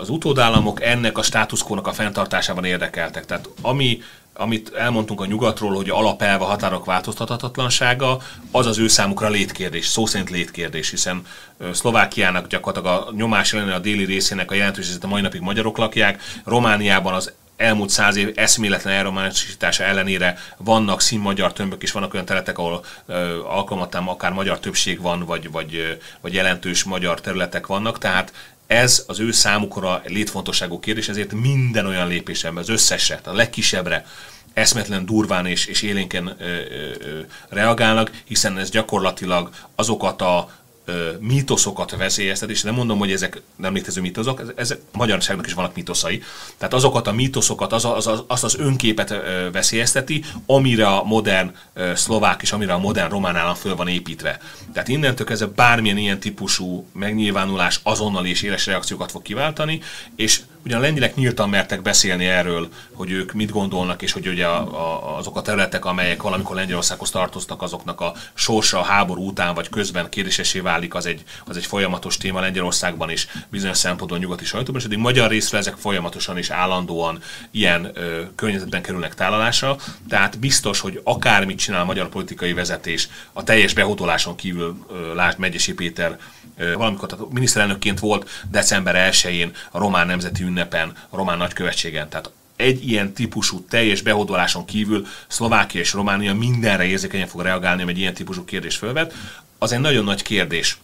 az utódállamok ennek a státuszkónak a fenntartásában érdekeltek. Tehát ami amit elmondtunk a nyugatról, hogy alapelve a határok változtathatatlansága, az az ő számukra létkérdés, szó szerint létkérdés, hiszen Szlovákiának gyakorlatilag a nyomás ellen a déli részének a jelentős a mai napig magyarok lakják, Romániában az elmúlt száz év eszméletlen elrománosítása ellenére vannak színmagyar tömbök, és vannak olyan területek, ahol alkalmatán akár magyar többség van, vagy, vagy, vagy jelentős magyar területek vannak, tehát ez az ő számukra létfontosságú kérdés, ezért minden olyan lépésemben, az összesre, a legkisebbre eszmetlen durván és, és élénken ö, ö, ö, reagálnak, hiszen ez gyakorlatilag azokat a mítoszokat veszélyeztet, és nem mondom, hogy ezek nem létező mítoszok, ezek a magyarságnak is vannak mítoszai. Tehát azokat a mítoszokat, az, az, az, azt az önképet veszélyezteti, amire a modern szlovák és amire a modern román állam föl van építve. Tehát innentől kezdve bármilyen ilyen típusú megnyilvánulás azonnal és éles reakciókat fog kiváltani, és Ugyan a lengyelek nyíltan mertek beszélni erről, hogy ők mit gondolnak, és hogy ugye a, a, azok a területek, amelyek valamikor Lengyelországhoz tartoztak, azoknak a sorsa a háború után vagy közben kérdésesé válik, az egy, az egy folyamatos téma Lengyelországban és bizonyos szempontból nyugati sajtóban, és eddig magyar részre ezek folyamatosan és állandóan ilyen ö, környezetben kerülnek tálalásra. Tehát biztos, hogy akármit csinál a magyar politikai vezetés, a teljes behódoláson kívül ö, lásd Megyesi Péter valamikor tehát miniszterelnökként volt december 1-én a román nemzeti ünnepen, a román nagykövetségen. Tehát egy ilyen típusú teljes behódoláson kívül Szlovákia és Románia mindenre érzékenyen fog reagálni, ami egy ilyen típusú kérdés fölvet. Az egy nagyon nagy kérdés,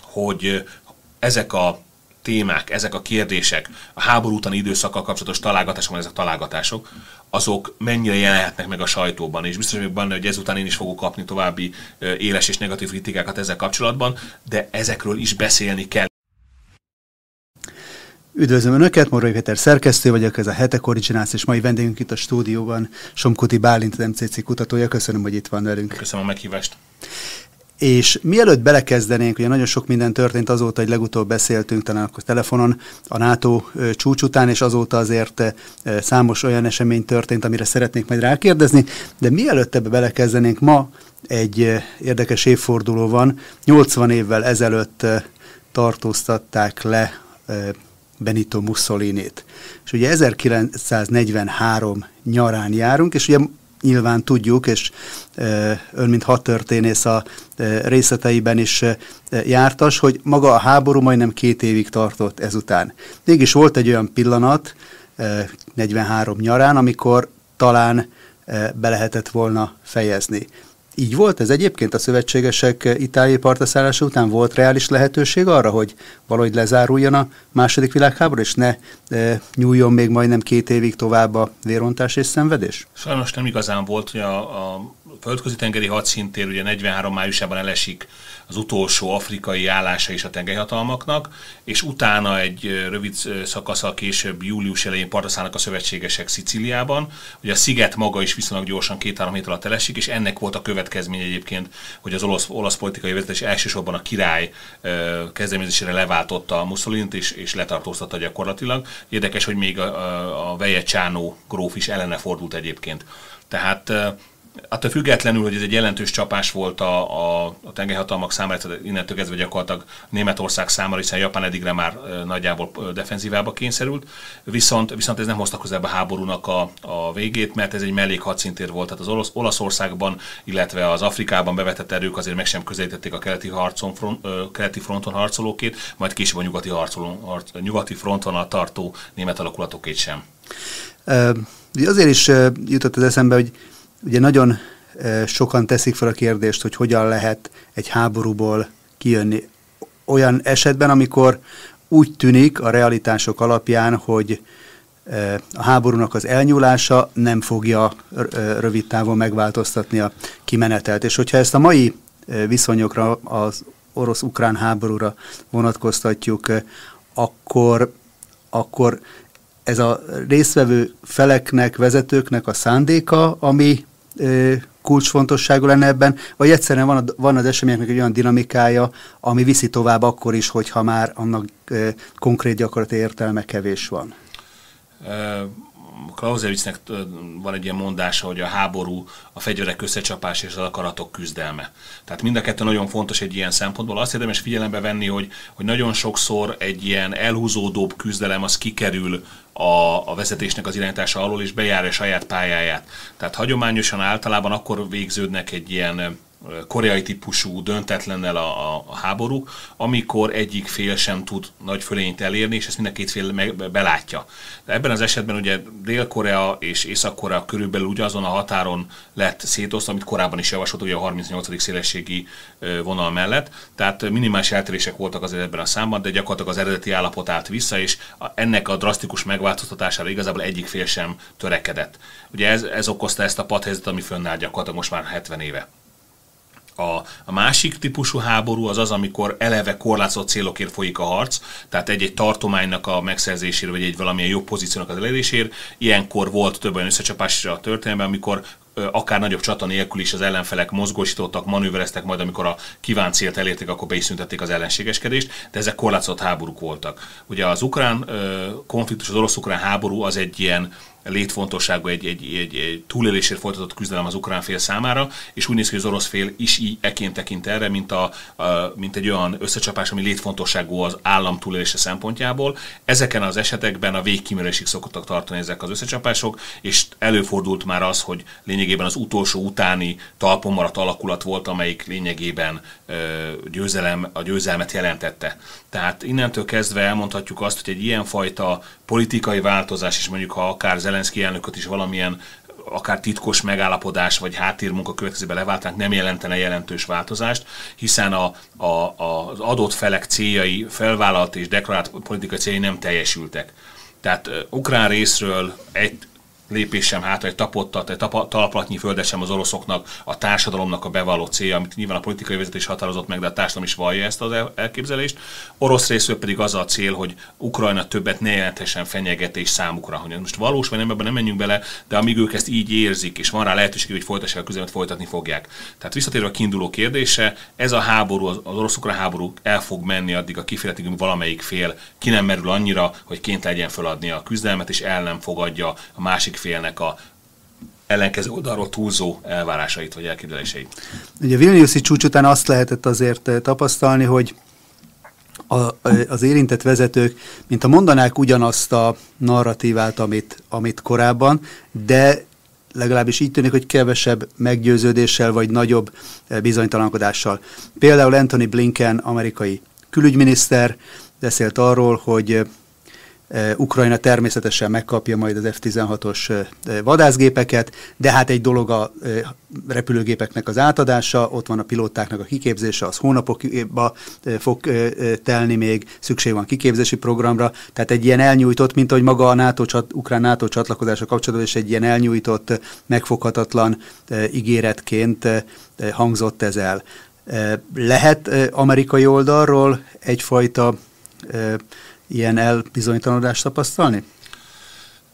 hogy ezek a témák, ezek a kérdések, a háború utáni időszakkal kapcsolatos találgatások, ezek találgatások, azok mennyire jelenhetnek meg a sajtóban, és biztos vagyok benne, hogy ezután én is fogok kapni további éles és negatív kritikákat ezzel kapcsolatban, de ezekről is beszélni kell. Üdvözlöm Önöket, Morai Péter szerkesztő vagyok, ez a Hetek Originals, és mai vendégünk itt a stúdióban, Somkuti Bálint, az MCC kutatója. Köszönöm, hogy itt van velünk. Köszönöm a meghívást. És mielőtt belekezdenénk, ugye nagyon sok minden történt azóta, hogy legutóbb beszéltünk talán akkor telefonon a NATO csúcs után, és azóta azért számos olyan esemény történt, amire szeretnék majd rákérdezni, de mielőtt ebbe belekezdenénk, ma egy érdekes évforduló van. 80 évvel ezelőtt tartóztatták le Benito Mussolini-t. És ugye 1943 nyarán járunk, és ugye nyilván tudjuk, és ön, mint hadtörténész a részleteiben is jártas, hogy maga a háború majdnem két évig tartott ezután. Mégis volt egy olyan pillanat, 43 nyarán, amikor talán be lehetett volna fejezni. Így volt ez egyébként a szövetségesek itáliai partaszállása után? Volt reális lehetőség arra, hogy valahogy lezáruljon a második világháború, és ne e, nyúljon még majdnem két évig tovább a vérontás és szenvedés? Sajnos nem igazán volt, hogy a, a földközi tengeri hadszintér ugye 43 májusában elesik az utolsó afrikai állása is a tengerhatalmaknak, és utána egy rövid szakaszal később július elején partaszállnak a szövetségesek Szicíliában. Ugye a sziget maga is viszonylag gyorsan két-három hét alatt elesik, és ennek volt a következmény egyébként, hogy az olasz, olasz politikai vezetés elsősorban a király kezdeményezésére leváltotta a Mussolini-t, és, és letartóztatta gyakorlatilag. Érdekes, hogy még a, a, a Veje Csánó gróf is ellene fordult egyébként. Tehát attól függetlenül, hogy ez egy jelentős csapás volt a, a, a tengerhatalmak számára, innentől kezdve gyakorlatilag Németország számára, hiszen Japán eddigre már nagyjából defenzívába kényszerült, viszont, viszont ez nem hozta közelebb a háborúnak a, a végét, mert ez egy mellék hadszintér volt, tehát az Olasz, Olaszországban, illetve az Afrikában bevetett erők azért meg sem közelítették a keleti, harcon, front, keleti fronton harcolókét, majd később a nyugati, harcoló, harc, nyugati fronton tartó német alakulatokét sem. azért is jutott az eszembe, hogy Ugye nagyon sokan teszik fel a kérdést, hogy hogyan lehet egy háborúból kijönni. Olyan esetben, amikor úgy tűnik a realitások alapján, hogy a háborúnak az elnyúlása nem fogja rövid távon megváltoztatni a kimenetelt. És hogyha ezt a mai viszonyokra, az orosz-ukrán háborúra vonatkoztatjuk, akkor, akkor ez a résztvevő feleknek, vezetőknek a szándéka, ami kulcsfontosságú lenne ebben, vagy egyszerűen van, a, van az eseményeknek egy olyan dinamikája, ami viszi tovább akkor is, hogyha már annak konkrét gyakorlati értelme kevés van? Clausewitznek van egy ilyen mondása, hogy a háború a fegyverek összecsapás és az akaratok küzdelme. Tehát mind a kettő nagyon fontos egy ilyen szempontból. Azt érdemes figyelembe venni, hogy, hogy nagyon sokszor egy ilyen elhúzódóbb küzdelem az kikerül a, a vezetésnek az irányítása alól, és bejárja saját pályáját. Tehát hagyományosan általában akkor végződnek egy ilyen koreai típusú döntetlennel a, a, a háború, amikor egyik fél sem tud nagy fölényt elérni, és ezt mind a két fél meg, belátja. De ebben az esetben ugye Dél-Korea és Észak-Korea körülbelül ugyanazon a határon lett szétosztva, amit korábban is javasolt, ugye a 38. szélességi vonal mellett. Tehát minimális eltérések voltak azért ebben a számban, de gyakorlatilag az eredeti állapot állt vissza, és ennek a drasztikus megváltoztatására igazából egyik fél sem törekedett. Ugye ez, ez okozta ezt a padhelyzetet, ami fönnáll gyakorlatilag most már 70 éve. A, a másik típusú háború az az, amikor eleve korlátozott célokért folyik a harc, tehát egy-egy tartománynak a megszerzésére, vagy egy valamilyen jobb pozíciónak az elérésért. Ilyenkor volt több olyan összecsapás a történelemben, amikor akár nagyobb csata nélkül is az ellenfelek mozgósítottak, manővereztek, majd amikor a kívánt célt elérték, akkor be is szüntették az ellenségeskedést, de ezek korlátozott háborúk voltak. Ugye az ukrán konfliktus, az orosz-ukrán háború az egy ilyen létfontosságú egy, egy, egy, egy túlélésért folytatott küzdelem az ukrán fél számára, és úgy néz ki, hogy az orosz fél is így eként tekint erre, mint, a, mint egy olyan összecsapás, ami létfontosságú az állam túlélése szempontjából. Ezeken az esetekben a végkimérésig szokottak tartani ezek az összecsapások, és előfordult már az, hogy lényegében az utolsó utáni talpon maradt alakulat volt, amelyik lényegében ö, győzelem, a győzelmet jelentette. Tehát innentől kezdve elmondhatjuk azt, hogy egy ilyenfajta politikai változás, és mondjuk ha akár Zelenszky elnököt is valamilyen akár titkos megállapodás vagy háttérmunka következőben leváltánk nem jelentene jelentős változást, hiszen a, a, az adott felek céljai, felvállalt és deklarált politikai céljai nem teljesültek. Tehát uh, ukrán részről egy lépés sem hátra, egy tapottat, egy talaplatnyi földet sem az oroszoknak, a társadalomnak a bevalló célja, amit nyilván a politikai vezetés határozott meg, de a társadalom is vallja ezt az elképzelést. Orosz részről pedig az a cél, hogy Ukrajna többet ne jelenthessen fenyegetés számukra. Hogy most valós vagy nem, ebben nem menjünk bele, de amíg ők ezt így érzik, és van rá lehetőség, hogy folytassák a küzdelmet, folytatni fogják. Tehát visszatérve a kiinduló kérdése, ez a háború, az orosz-ukrán háború el fog menni addig a kifejletig, valamelyik fél ki nem merül annyira, hogy ként legyen feladni a küzdelmet, és el nem fogadja a másik félnek a ellenkező oldalról túlzó elvárásait vagy elképzeléseit. Ugye a Vilniuszi csúcs után azt lehetett azért eh, tapasztalni, hogy a, az érintett vezetők, mint a mondanák ugyanazt a narratívát, amit, amit korábban, de legalábbis így tűnik, hogy kevesebb meggyőződéssel vagy nagyobb eh, bizonytalankodással. Például Anthony Blinken, amerikai külügyminiszter beszélt arról, hogy Ukrajna természetesen megkapja majd az F-16-os vadászgépeket, de hát egy dolog a repülőgépeknek az átadása, ott van a pilótáknak a kiképzése, az hónapokba fog telni még, szükség van kiképzési programra, tehát egy ilyen elnyújtott, mint ahogy maga a NATO, ukrán NATO csatlakozása kapcsolatban, és egy ilyen elnyújtott, megfoghatatlan ígéretként hangzott ez el. Lehet amerikai oldalról egyfajta ilyen elbizonytalanodást tapasztalni?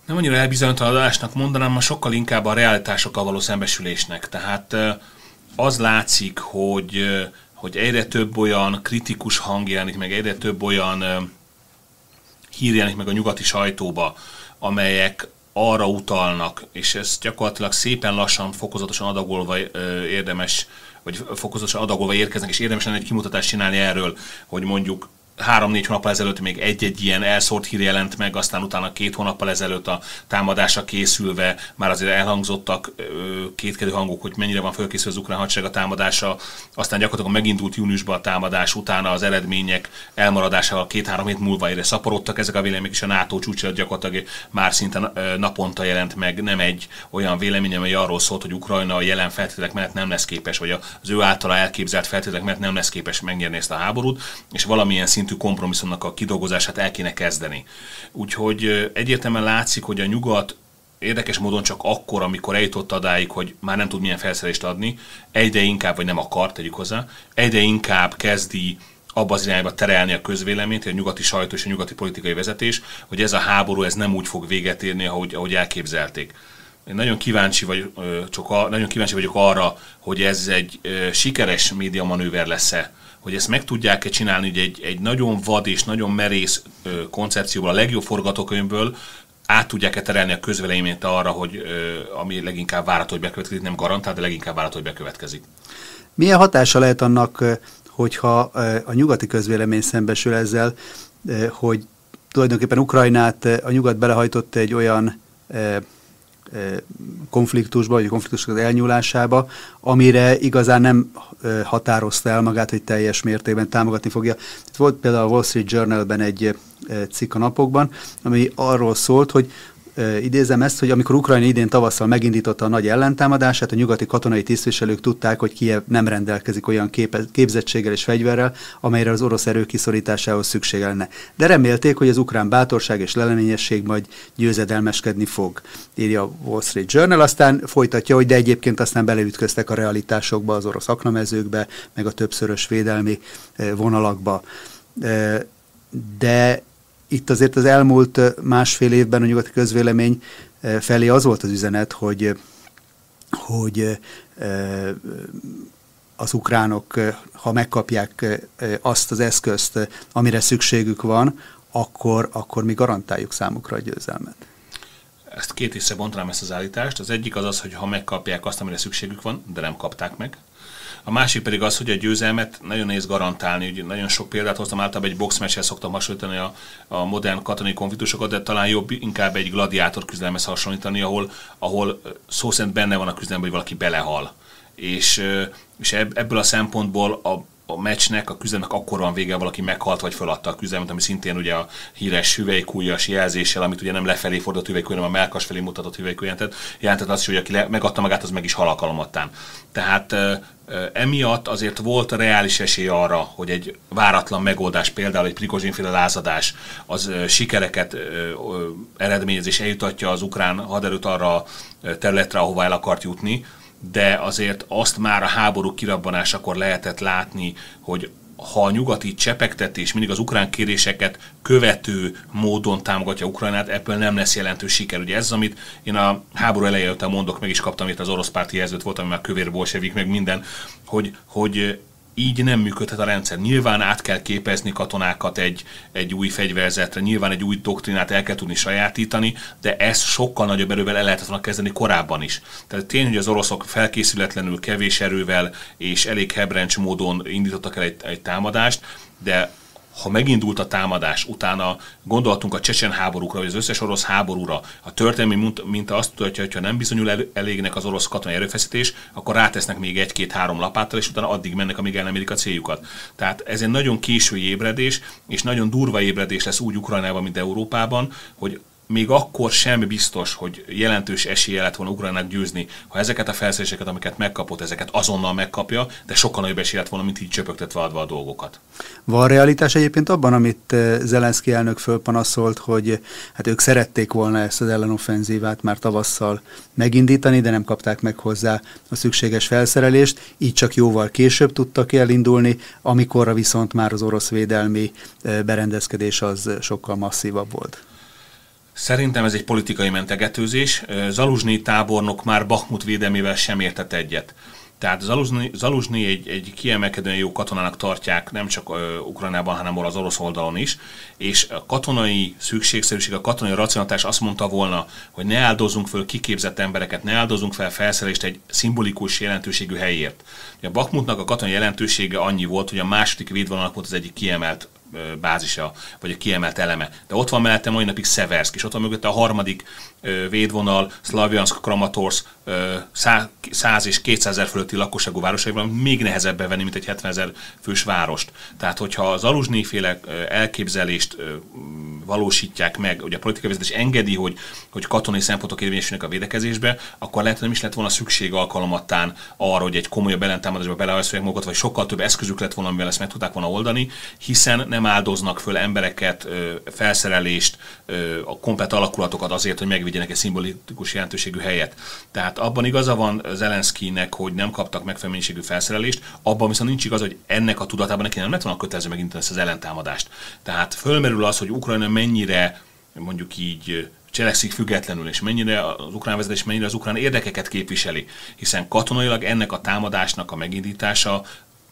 Nem annyira elbizonytalanodásnak mondanám, ma sokkal inkább a realitásokkal való szembesülésnek. Tehát az látszik, hogy, hogy egyre több olyan kritikus hang jelenik meg, egyre több olyan hír jelenik meg a nyugati sajtóba, amelyek arra utalnak, és ez gyakorlatilag szépen lassan, fokozatosan adagolva érdemes, vagy fokozatosan adagolva érkeznek, és érdemes lenne egy kimutatást csinálni erről, hogy mondjuk három-négy hónappal ezelőtt még egy-egy ilyen elszórt hír jelent meg, aztán utána két hónappal ezelőtt a támadásra készülve már azért elhangzottak kétkedő hangok, hogy mennyire van fölkészülve az ukrán hadsereg a támadása, aztán gyakorlatilag megindult júniusban a támadás, utána az eredmények elmaradásával két-három hét múlva egyre szaporodtak. Ezek a vélemények, és a NATO csúcsra gyakorlatilag már szinte naponta jelent meg. Nem egy olyan vélemény, amely arról szólt, hogy Ukrajna a jelen feltételek mellett nem lesz képes, vagy az ő általa elképzelt feltételek mellett nem lesz képes megnyerni ezt a háborút, és valamilyen szint szintű kompromisszumnak a kidolgozását el kéne kezdeni. Úgyhogy egyértelműen látszik, hogy a nyugat érdekes módon csak akkor, amikor eljutott adáig, hogy már nem tud milyen felszerelést adni, egyre inkább, vagy nem akar, tegyük hozzá, egyre inkább kezdi abba az irányba terelni a közvéleményt, a nyugati sajtó és a nyugati politikai vezetés, hogy ez a háború ez nem úgy fog véget érni, ahogy, ahogy elképzelték. Én nagyon kíváncsi, vagy, csak a, nagyon kíváncsi vagyok arra, hogy ez egy sikeres médiamanőver lesz-e hogy ezt meg tudják-e csinálni, hogy egy, egy nagyon vad és nagyon merész ö, koncepcióból, a legjobb forgatókönyvből át tudják-e terelni a közvéleményt arra, hogy ami leginkább várható, hogy bekövetkezik, nem garantál, de leginkább várható, hogy bekövetkezik. Milyen hatása lehet annak, hogyha a nyugati közvélemény szembesül ezzel, hogy tulajdonképpen Ukrajnát a nyugat belehajtott egy olyan konfliktusba, vagy a konfliktusok elnyúlásába, amire igazán nem határozta el magát, hogy teljes mértékben támogatni fogja. Itt volt például a Wall Street Journalben egy cikk a napokban, ami arról szólt, hogy idézem ezt, hogy amikor Ukrajna idén tavasszal megindította a nagy ellentámadását, a nyugati katonai tisztviselők tudták, hogy Kiev nem rendelkezik olyan képe, képzettséggel és fegyverrel, amelyre az orosz erő kiszorításához szükség lenne. De remélték, hogy az ukrán bátorság és leleményesség majd győzedelmeskedni fog, írja a Wall Street Journal, aztán folytatja, hogy de egyébként aztán beleütköztek a realitásokba, az orosz aknamezőkbe, meg a többszörös védelmi vonalakba. De itt azért az elmúlt másfél évben a nyugati közvélemény felé az volt az üzenet, hogy, hogy az ukránok, ha megkapják azt az eszközt, amire szükségük van, akkor, akkor mi garantáljuk számukra a győzelmet. Ezt két észre bontanám ezt az állítást. Az egyik az az, hogy ha megkapják azt, amire szükségük van, de nem kapták meg, a másik pedig az, hogy a győzelmet nagyon nehéz garantálni. Ugye nagyon sok példát hoztam, általában egy boxmeccsel szoktam hasonlítani a, a modern katonai konfliktusokat, de talán jobb inkább egy gladiátor küzdelmez hasonlítani, ahol, ahol szó szerint benne van a küzdelemben, hogy valaki belehal. És, és ebből a szempontból a, a meccsnek, a küzdelemnek akkor van vége, valaki meghalt vagy feladta a küzdelmet, ami szintén ugye a híres hüvelykújas jelzéssel, amit ugye nem lefelé fordult hüvelykúj, hanem a melkas felé mutatott hüvelykúj jelentett, jelentett azt, hogy aki le, megadta magát, az meg is hal alkalomattán. Tehát emiatt azért volt reális esély arra, hogy egy váratlan megoldás, például egy Prigozsinféle lázadás, az sikereket eredményez és eljutatja az ukrán haderőt arra a területre, ahova el akart jutni, de azért azt már a háború kirabbanásakor lehetett látni, hogy ha a nyugati csepegtetés mindig az ukrán kéréseket követő módon támogatja Ukrajnát, ebből nem lesz jelentős siker. Ugye ez, amit én a háború eleje után mondok, meg is kaptam itt az orosz párti jelzőt, volt, ami már kövér bolsevik, meg minden, hogy, hogy így nem működhet a rendszer. Nyilván át kell képezni katonákat egy, egy új fegyverzetre, nyilván egy új doktrinát el kell tudni sajátítani, de ezt sokkal nagyobb erővel el lehetett volna kezdeni korábban is. Tehát tény, hogy az oroszok felkészületlenül, kevés erővel és elég hebrencs módon indítottak el egy, egy támadást, de ha megindult a támadás, utána gondoltunk a csecsen háborúkra, vagy az összes orosz háborúra, a történelmi minta azt mutatja, hogy ha nem bizonyul el, elégnek az orosz katonai erőfeszítés, akkor rátesznek még egy-két-három lapáttal, és utána addig mennek, amíg el nem érik a céljukat. Tehát ez egy nagyon késői ébredés, és nagyon durva ébredés lesz úgy Ukrajnában, mint Európában, hogy még akkor sem biztos, hogy jelentős esélye lett volna Ukrajnának győzni, ha ezeket a felszereléseket, amiket megkapott, ezeket azonnal megkapja, de sokkal nagyobb esélye lett volna, mint így csöpögtetve adva a dolgokat. Van realitás egyébként abban, amit eh, Zelenszky elnök fölpanaszolt, hogy hát ők szerették volna ezt az ellenoffenzívát már tavasszal megindítani, de nem kapták meg hozzá a szükséges felszerelést, így csak jóval később tudtak elindulni, amikorra viszont már az orosz védelmi eh, berendezkedés az sokkal masszívabb volt. Szerintem ez egy politikai mentegetőzés. Zaluzsnyi tábornok már Bakhmut védelmével sem értett egyet. Tehát Zaluzsnyi, Zaluzsnyi egy, egy kiemelkedően jó katonának tartják, nem csak uh, Ukrajnában, hanem az orosz oldalon is, és a katonai szükségszerűség, a katonai racionalitás azt mondta volna, hogy ne áldozunk föl kiképzett embereket, ne áldozunk fel felszerelést egy szimbolikus jelentőségű helyért. A Bakhmutnak a katonai jelentősége annyi volt, hogy a második védvonalnak volt az egyik kiemelt bázisa, vagy a kiemelt eleme. De ott van mellette mai napig Seversk, és ott van mögötte a harmadik védvonal, Slavjansk, Kramatorsk, 100 és 200 ezer fölötti lakosságú városaiban még nehezebb bevenni, mint egy 70 ezer fős várost. Tehát, hogyha az aluzsnyi féle elképzelést valósítják meg, hogy a politikai vezetés engedi, hogy, hogy katonai szempontok érvényesülnek a védekezésbe, akkor lehet, hogy nem is lett volna szükség alkalomattán arra, hogy egy komolyabb ellentámadásba belehajszolják magukat, vagy sokkal több eszközük lett volna, amivel ezt meg tudták volna oldani, hiszen nem áldoznak föl embereket, felszerelést, a komplet alakulatokat azért, hogy megvigyenek egy szimbolikus jelentőségű helyet. Tehát abban igaza van Zelenszkinek, hogy nem kaptak megfelelő felszerelést, abban viszont nincs igaz, hogy ennek a tudatában neki nem lett volna kötelező megint ezt az ellentámadást. Tehát fölmerül az, hogy Ukrajna mennyire mondjuk így cselekszik függetlenül, és mennyire az ukrán vezetés mennyire az ukrán érdekeket képviseli, hiszen katonailag ennek a támadásnak a megindítása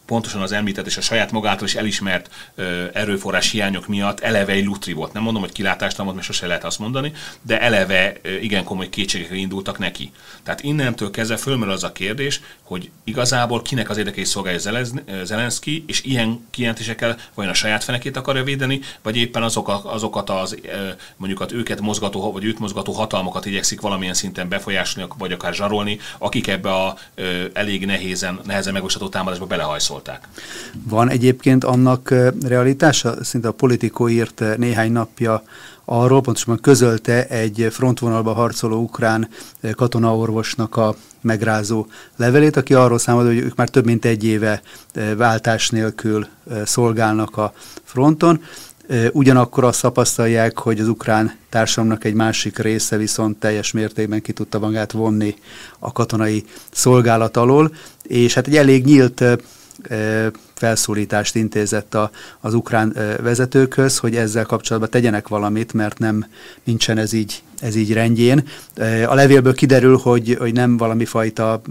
pontosan az említett és a saját magától is elismert ö, erőforrás hiányok miatt eleve egy lutri volt. Nem mondom, hogy kilátástalan mert sose lehet azt mondani, de eleve ö, igen komoly kétségekre indultak neki. Tehát innentől kezdve fölmerül az a kérdés, hogy igazából kinek az érdekei szolgálja Zelenszky, és ilyen kijelentésekkel vajon a saját fenekét akarja védeni, vagy éppen azok a, azokat az mondjuk az őket mozgató, vagy őt mozgató hatalmakat igyekszik valamilyen szinten befolyásolni, vagy akár zsarolni, akik ebbe a ö, elég nehézen, nehezen megosató támadásba belehajszolták. Van egyébként annak realitása? Szinte a politikó írt néhány napja arról, pontosan közölte egy frontvonalba harcoló ukrán katonaorvosnak a megrázó levelét, aki arról számolt, hogy ők már több mint egy éve váltás nélkül szolgálnak a fronton, Ugyanakkor azt tapasztalják, hogy az ukrán társadalomnak egy másik része viszont teljes mértékben ki tudta magát vonni a katonai szolgálat alól, és hát egy elég nyílt felszólítást intézett a, az ukrán vezetőkhöz, hogy ezzel kapcsolatban tegyenek valamit, mert nem nincsen ez így, ez így rendjén. A levélből kiderül, hogy, hogy nem valami fajta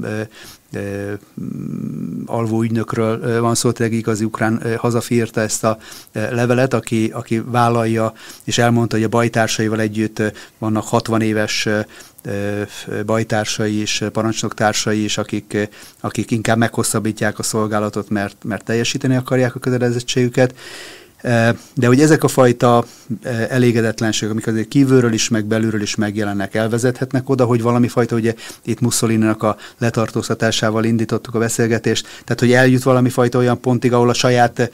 alvó ügynökről van szó, tényleg igazi ukrán hazafírta ezt a levelet, aki, aki vállalja, és elmondta, hogy a bajtársaival együtt vannak 60 éves bajtársai és parancsnoktársai is, akik, akik inkább meghosszabbítják a szolgálatot, mert, mert teljesíteni akarják a kötelezettségüket. De hogy ezek a fajta elégedetlenségek, amik azért kívülről is, meg belülről is megjelennek, elvezethetnek oda, hogy valami fajta, ugye itt mussolini a letartóztatásával indítottuk a beszélgetést, tehát hogy eljut valami fajta olyan pontig, ahol a saját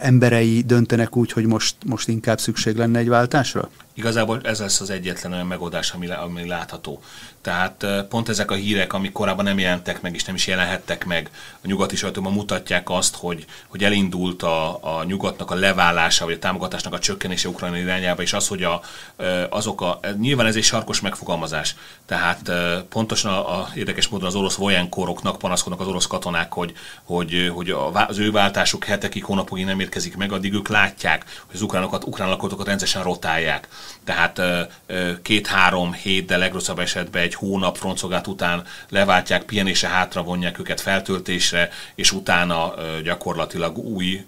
emberei döntenek úgy, hogy most, most inkább szükség lenne egy váltásra? Igazából ez lesz az egyetlen olyan megoldás, ami, ami látható. Tehát pont ezek a hírek, amik korábban nem jelentek meg, és nem is jelenhettek meg a nyugati sajtóban mutatják azt, hogy, hogy elindult a, a nyugatnak a leválása, vagy a támogatásnak a csökkenése Ukrajna irányába, és az, hogy a, azok a, nyilván ez egy sarkos megfogalmazás. Tehát pontosan a, a érdekes módon az orosz vojenkoroknak panaszkodnak az orosz katonák, hogy, hogy, hogy az ő váltásuk hetekig, hónapokig nem érkezik meg, addig ők látják, hogy az ukránokat, ukrán lakótokat rendszeresen rotálják. Tehát két-három hét, de legrosszabb esetben egy hónap frontszolgálat után leváltják, pihenése hátra vonják őket feltöltésre, és utána gyakorlatilag új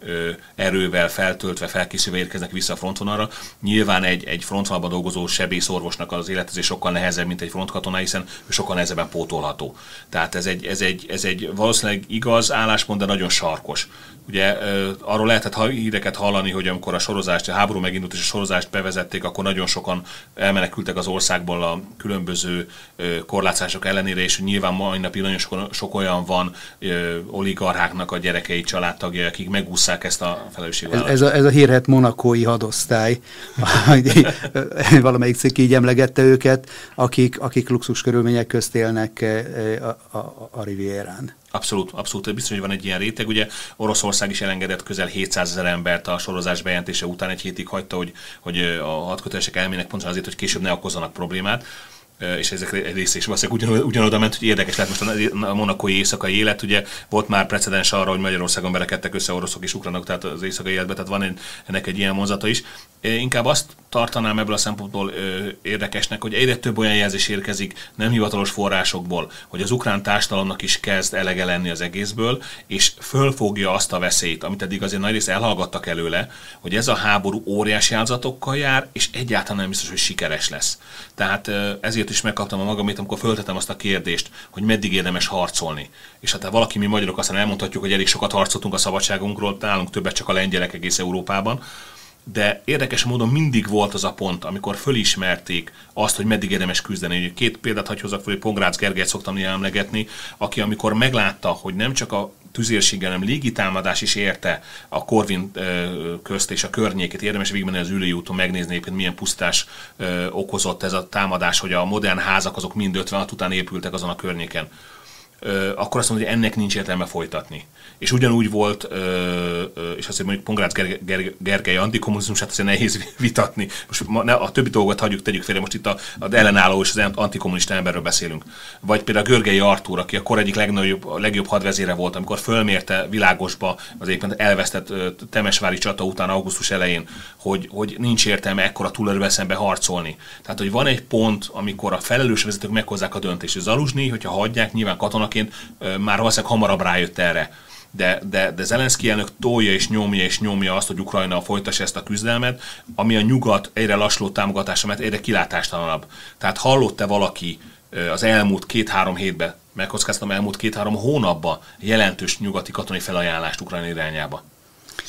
erővel feltöltve, felkészülve érkeznek vissza a frontvonalra. Nyilván egy, egy frontvonalban dolgozó sebészorvosnak az életezés sokkal nehezebb, mint egy frontkatona, hiszen ő sokkal nehezebben pótolható. Tehát ez egy, ez egy, ez egy valószínűleg igaz álláspont, de nagyon sarkos. Ugye arról lehetett híreket hallani, hogy amikor a sorozást, a háború megindult és a sorozást bevezették, akkor nagyon sokan elmenekültek az országból a különböző korlátozások ellenére, és nyilván mai napig nagyon sok, sok olyan van oligarcháknak a gyerekei, családtagjai, akik megúszszák ezt a felelősséget. Ez, ez, a, ez a hírhet monakói hadosztály, valamelyik cikk így emlegette őket, akik, akik luxus körülmények közt élnek a, a, a Rivierán. Abszolút, abszolút. Biztos, hogy van egy ilyen réteg. Ugye Oroszország is elengedett közel 700 ezer embert a sorozás bejelentése után egy hétig hagyta, hogy, hogy a hadkötelesek elmének pontosan azért, hogy később ne okozzanak problémát és ezek egy része is valószínűleg ugyan, ugyanoda ment, hogy érdekes lett most a monakói éjszakai élet. Ugye volt már precedens arra, hogy Magyarországon belekedtek össze oroszok és ukránok, tehát az éjszakai életben, tehát van ennek egy ilyen mozata is. Inkább azt tartanám ebből a szempontból érdekesnek, hogy egyre több olyan jelzés érkezik nem hivatalos forrásokból, hogy az ukrán társadalomnak is kezd elege lenni az egészből, és fölfogja azt a veszélyt, amit eddig azért nagyrészt elhallgattak előle, hogy ez a háború óriási áldozatokkal jár, és egyáltalán nem biztos, hogy sikeres lesz. Tehát ezért is megkaptam a magamét, amikor föltettem azt a kérdést, hogy meddig érdemes harcolni. És hát ha valaki, mi magyarok aztán elmondhatjuk, hogy elég sokat harcoltunk a szabadságunkról, nálunk többet csak a lengyelek egész Európában, de érdekes módon mindig volt az a pont, amikor fölismerték azt, hogy meddig érdemes küzdeni. Két példát hagy hozzak hogy Pongrácz Gergelyt szoktam emlegetni, aki amikor meglátta, hogy nem csak a tüzérséggel, hanem légitámadás is érte a Korvin közt és a környékét. Érdemes végigmenni az ülői úton megnézni, hogy milyen pusztás okozott ez a támadás, hogy a modern házak azok mind 56 után épültek azon a környéken akkor azt mondja, hogy ennek nincs értelme folytatni. És ugyanúgy volt, és azt mondjuk Pongrácz Gergely antikommunizmusát azért nehéz vitatni. Most a többi dolgot hagyjuk, tegyük félre, most itt az ellenálló és az antikommunista emberről beszélünk. Vagy például Görgei Artúr, aki akkor egyik legnagyobb, legjobb hadvezére volt, amikor fölmérte világosba az éppen elvesztett Temesvári csata után augusztus elején, hogy, hogy nincs értelme ekkora túlerővel szembe harcolni. Tehát, hogy van egy pont, amikor a felelős vezetők meghozzák a döntést. Zaluzsni, hogyha hagyják, nyilván katonak katonaként már valószínűleg hamarabb rájött erre de, de, de Zelenszky elnök tolja és nyomja és nyomja azt, hogy Ukrajna folytassa ezt a küzdelmet, ami a nyugat egyre lassuló támogatása, mert egyre kilátástalanabb. Tehát hallott-e valaki az elmúlt két-három hétben, megkockáztam elmúlt két-három hónapban jelentős nyugati katonai felajánlást Ukrajna irányába?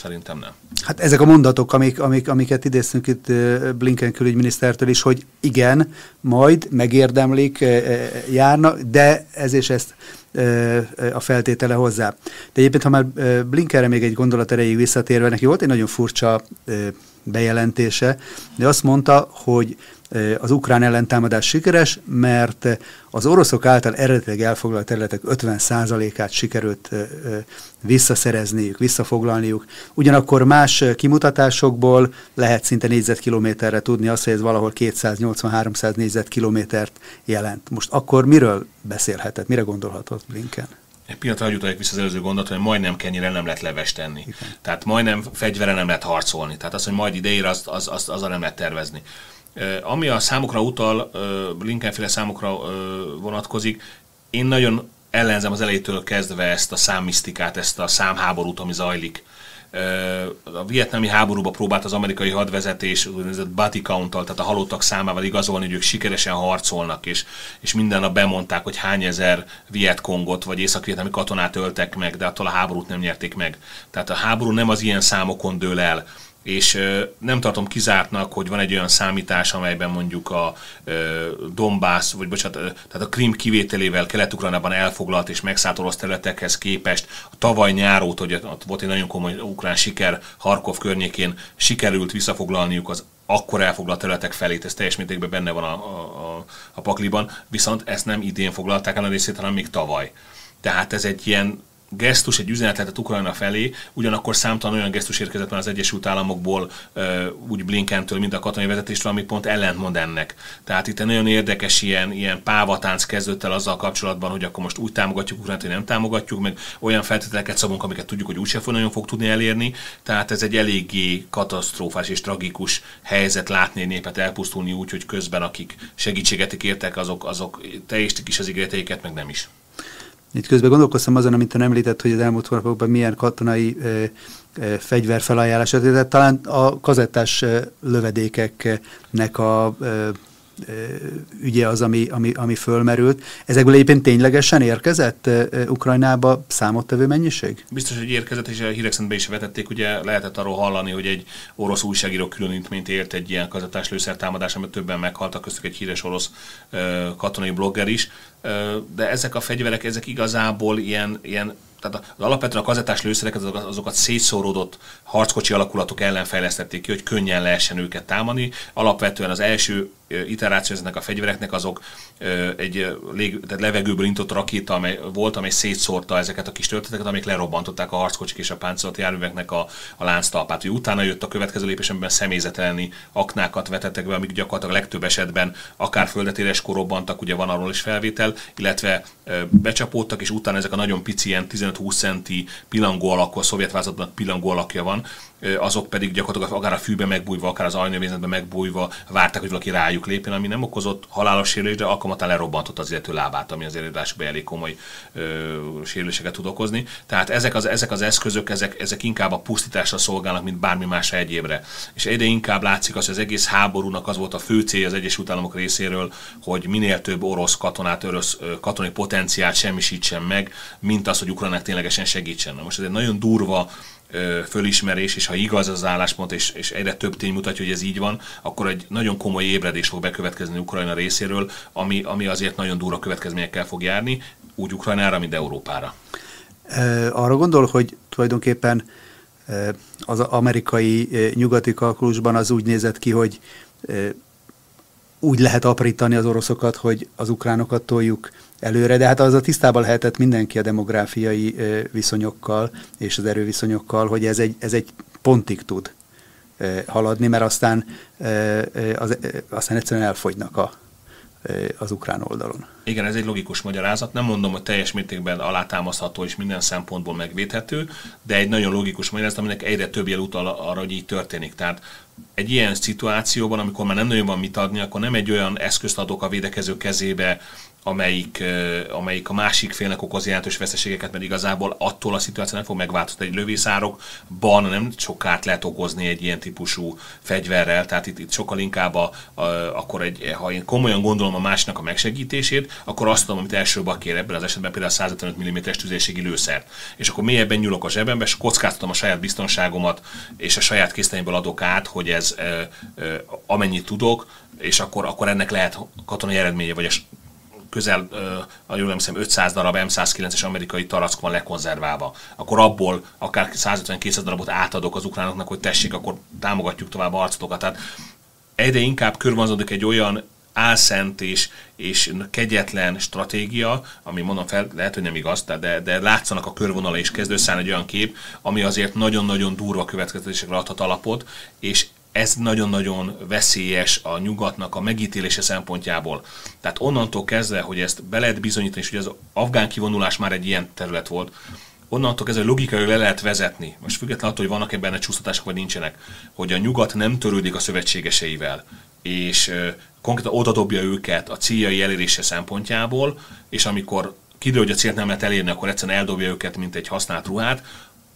Szerintem nem. Hát ezek a mondatok, amik, amik, amiket idéztünk itt Blinken külügyminisztertől is, hogy igen, majd megérdemlik, járnak, de ez és ezt a feltétele hozzá. De egyébként, ha már Blinkenre még egy gondolat erejéig visszatérve, neki volt egy nagyon furcsa bejelentése, de azt mondta, hogy az ukrán ellentámadás sikeres, mert az oroszok által eredetileg elfoglalt területek 50%-át sikerült visszaszerezniük, visszafoglalniuk. Ugyanakkor más kimutatásokból lehet szinte négyzetkilométerre tudni azt, hogy ez valahol 280-300 négyzetkilométert jelent. Most akkor miről beszélhetett, mire gondolhatott Blinken? Egy pillanatra hagyjuk vissza az előző gondot, hogy majdnem kenyire nem lehet leves tenni. Igen. Tehát majdnem fegyvere nem lehet harcolni. Tehát az, hogy majd ideér, azt az, az, az, az nem lehet tervezni. Ami a számokra utal, Lincolnféle számokra vonatkozik, én nagyon ellenzem az elejétől kezdve ezt a számmisztikát, ezt a számháborút, ami zajlik. A vietnámi háborúba próbált az amerikai hadvezetés úgynevezett body count tehát a halottak számával igazolni, hogy ők sikeresen harcolnak, és, és minden nap bemondták, hogy hány ezer vietkongot vagy észak katonát öltek meg, de attól a háborút nem nyerték meg. Tehát a háború nem az ilyen számokon dől el, és nem tartom kizártnak, hogy van egy olyan számítás, amelyben mondjuk a Dombász, vagy bocsánat, tehát a Krim kivételével Kelet-Ukrajnában elfoglalt és megszállt orosz területekhez képest. A tavaly nyárót, hogy ott volt egy nagyon komoly ukrán siker Harkov környékén, sikerült visszafoglalniuk az akkor elfoglalt területek felét, ez teljes mértékben benne van a, a, a pakliban, viszont ezt nem idén foglalták el a részét, hanem még tavaly. Tehát ez egy ilyen gesztus, egy üzenet lehetett Ukrajna felé, ugyanakkor számtalan olyan gesztus érkezett már az Egyesült Államokból, úgy Blinkentől, mint a katonai vezetéstől, ami pont ellentmond ennek. Tehát itt egy nagyon érdekes ilyen, ilyen pávatánc kezdődött el azzal kapcsolatban, hogy akkor most úgy támogatjuk Ukrajnát, hogy nem támogatjuk, meg olyan feltételeket szabunk, amiket tudjuk, hogy úgyse nagyon fog tudni elérni. Tehát ez egy eléggé katasztrófás és tragikus helyzet látni egy népet elpusztulni úgy, hogy közben akik segítséget értek, azok, azok teljesítik is az ígéreteiket, meg nem is. Itt közben gondolkoztam azon, amit ön említett, hogy az elmúlt hónapokban milyen katonai e, e, fegyverfelajánlás, tehát talán a kazettás lövedékeknek a e, ügye az, ami, ami, ami fölmerült. Ezekből egyébként ténylegesen érkezett Ukrajnába számottevő mennyiség? Biztos, hogy érkezett, és a hírek be is vetették. Ugye lehetett arról hallani, hogy egy orosz újságíró különítményt ért egy ilyen kazettás lőszertámadás, amit többen meghaltak, köztük egy híres orosz katonai blogger is. De ezek a fegyverek, ezek igazából ilyen, ilyen tehát az alapvetően a kazettás lőszereket, azokat, azokat szétszóródott harckocsi alakulatok ellen fejlesztették ki, hogy könnyen lehessen őket támadni. Alapvetően az első iteráció ezeknek a fegyvereknek azok egy lég, tehát levegőből intott rakéta amely volt, amely szétszórta ezeket a kis történeteket, amik lerobbantották a harckocsik és a páncélolt járműveknek a, a lánctalpát. Hogy utána jött a következő lépés, amiben személyzetelni aknákat vetettek be, amik gyakorlatilag legtöbb esetben akár földetéres korobbantak, ugye van arról is felvétel, illetve becsapódtak, és utána ezek a nagyon pici ilyen 15-20 centi pilangó alakú, a szovjet vázatban pilangó alakja van, azok pedig gyakorlatilag akár a fűbe megbújva, akár az ajnővézetben megbújva várták, hogy valaki rájuk lépjen, ami nem okozott halálos sérülést, de alkalmatán lerobbantott az illető lábát, ami az előadásban elég komoly ö, sérüléseket tud okozni. Tehát ezek az, ezek az eszközök, ezek, ezek inkább a pusztításra szolgálnak, mint bármi más egyébre. És egyre inkább látszik az, hogy az egész háborúnak az volt a fő célja az Egyesült Államok részéről, hogy minél több orosz katonát, orosz katonai potenciált semmisítsen meg, mint az, hogy Ukrajnák ténylegesen segítsen. Na most ez egy nagyon durva fölismerés, és ha igaz az álláspont, és, és egyre több tény mutatja, hogy ez így van, akkor egy nagyon komoly ébredés fog bekövetkezni Ukrajna részéről, ami, ami azért nagyon durva következményekkel fog járni, úgy Ukrajnára, mint Európára. Arra gondol, hogy tulajdonképpen az amerikai nyugati kalkulusban az úgy nézett ki, hogy úgy lehet aprítani az oroszokat, hogy az ukránokat toljuk előre, de hát az a tisztában lehetett mindenki a demográfiai viszonyokkal és az erőviszonyokkal, hogy ez egy, ez egy pontig tud haladni, mert aztán, az, aztán egyszerűen elfogynak a, az ukrán oldalon. Igen, ez egy logikus magyarázat. Nem mondom, hogy teljes mértékben alátámasztható és minden szempontból megvédhető, de egy nagyon logikus magyarázat, aminek egyre több jel utal arra, hogy így történik. Tehát egy ilyen szituációban, amikor már nem nagyon van mit adni, akkor nem egy olyan eszközt adok a védekező kezébe, amelyik, amelyik a másik félnek okoz jelentős veszteségeket, mert igazából attól a szituáció nem fog megváltozni egy lövészárokban, nem sok kárt lehet okozni egy ilyen típusú fegyverrel, tehát itt, itt sokkal inkább a, a, akkor egy, ha én komolyan gondolom a másnak a megsegítését, akkor azt tudom, amit elsőbb kér ebben az esetben például 155 mm-es tüzérségi lőszer. És akkor mélyebben nyúlok a zsebembe, és kockáztatom a saját biztonságomat, és a saját késztenyéből adok át, hogy ez amennyit tudok, és akkor, akkor ennek lehet katonai eredménye, vagy a közel, uh, jól emlékszem, 500 darab M109-es amerikai tarack van lekonzerválva, akkor abból akár 150-200 darabot átadok az ukránoknak, hogy tessék, akkor támogatjuk tovább a harcotokat. Tehát egyre inkább körvonzódik egy olyan álszent és, és kegyetlen stratégia, ami mondom fel, lehet, hogy nem igaz, de, de látszanak a körvonala és kezd összeállni egy olyan kép, ami azért nagyon-nagyon durva következtetésekre adhat alapot, és ez nagyon-nagyon veszélyes a nyugatnak a megítélése szempontjából. Tehát onnantól kezdve, hogy ezt be lehet bizonyítani, és hogy az afgán kivonulás már egy ilyen terület volt, onnantól kezdve logikai le lehet vezetni, most függetlenül attól, hogy vannak ebben benne csúsztatások, vagy nincsenek, hogy a nyugat nem törődik a szövetségeseivel, és konkrétan odadobja őket a céljai elérése szempontjából, és amikor kiderül, hogy a célt nem lehet elérni, akkor egyszerűen eldobja őket, mint egy használt ruhát,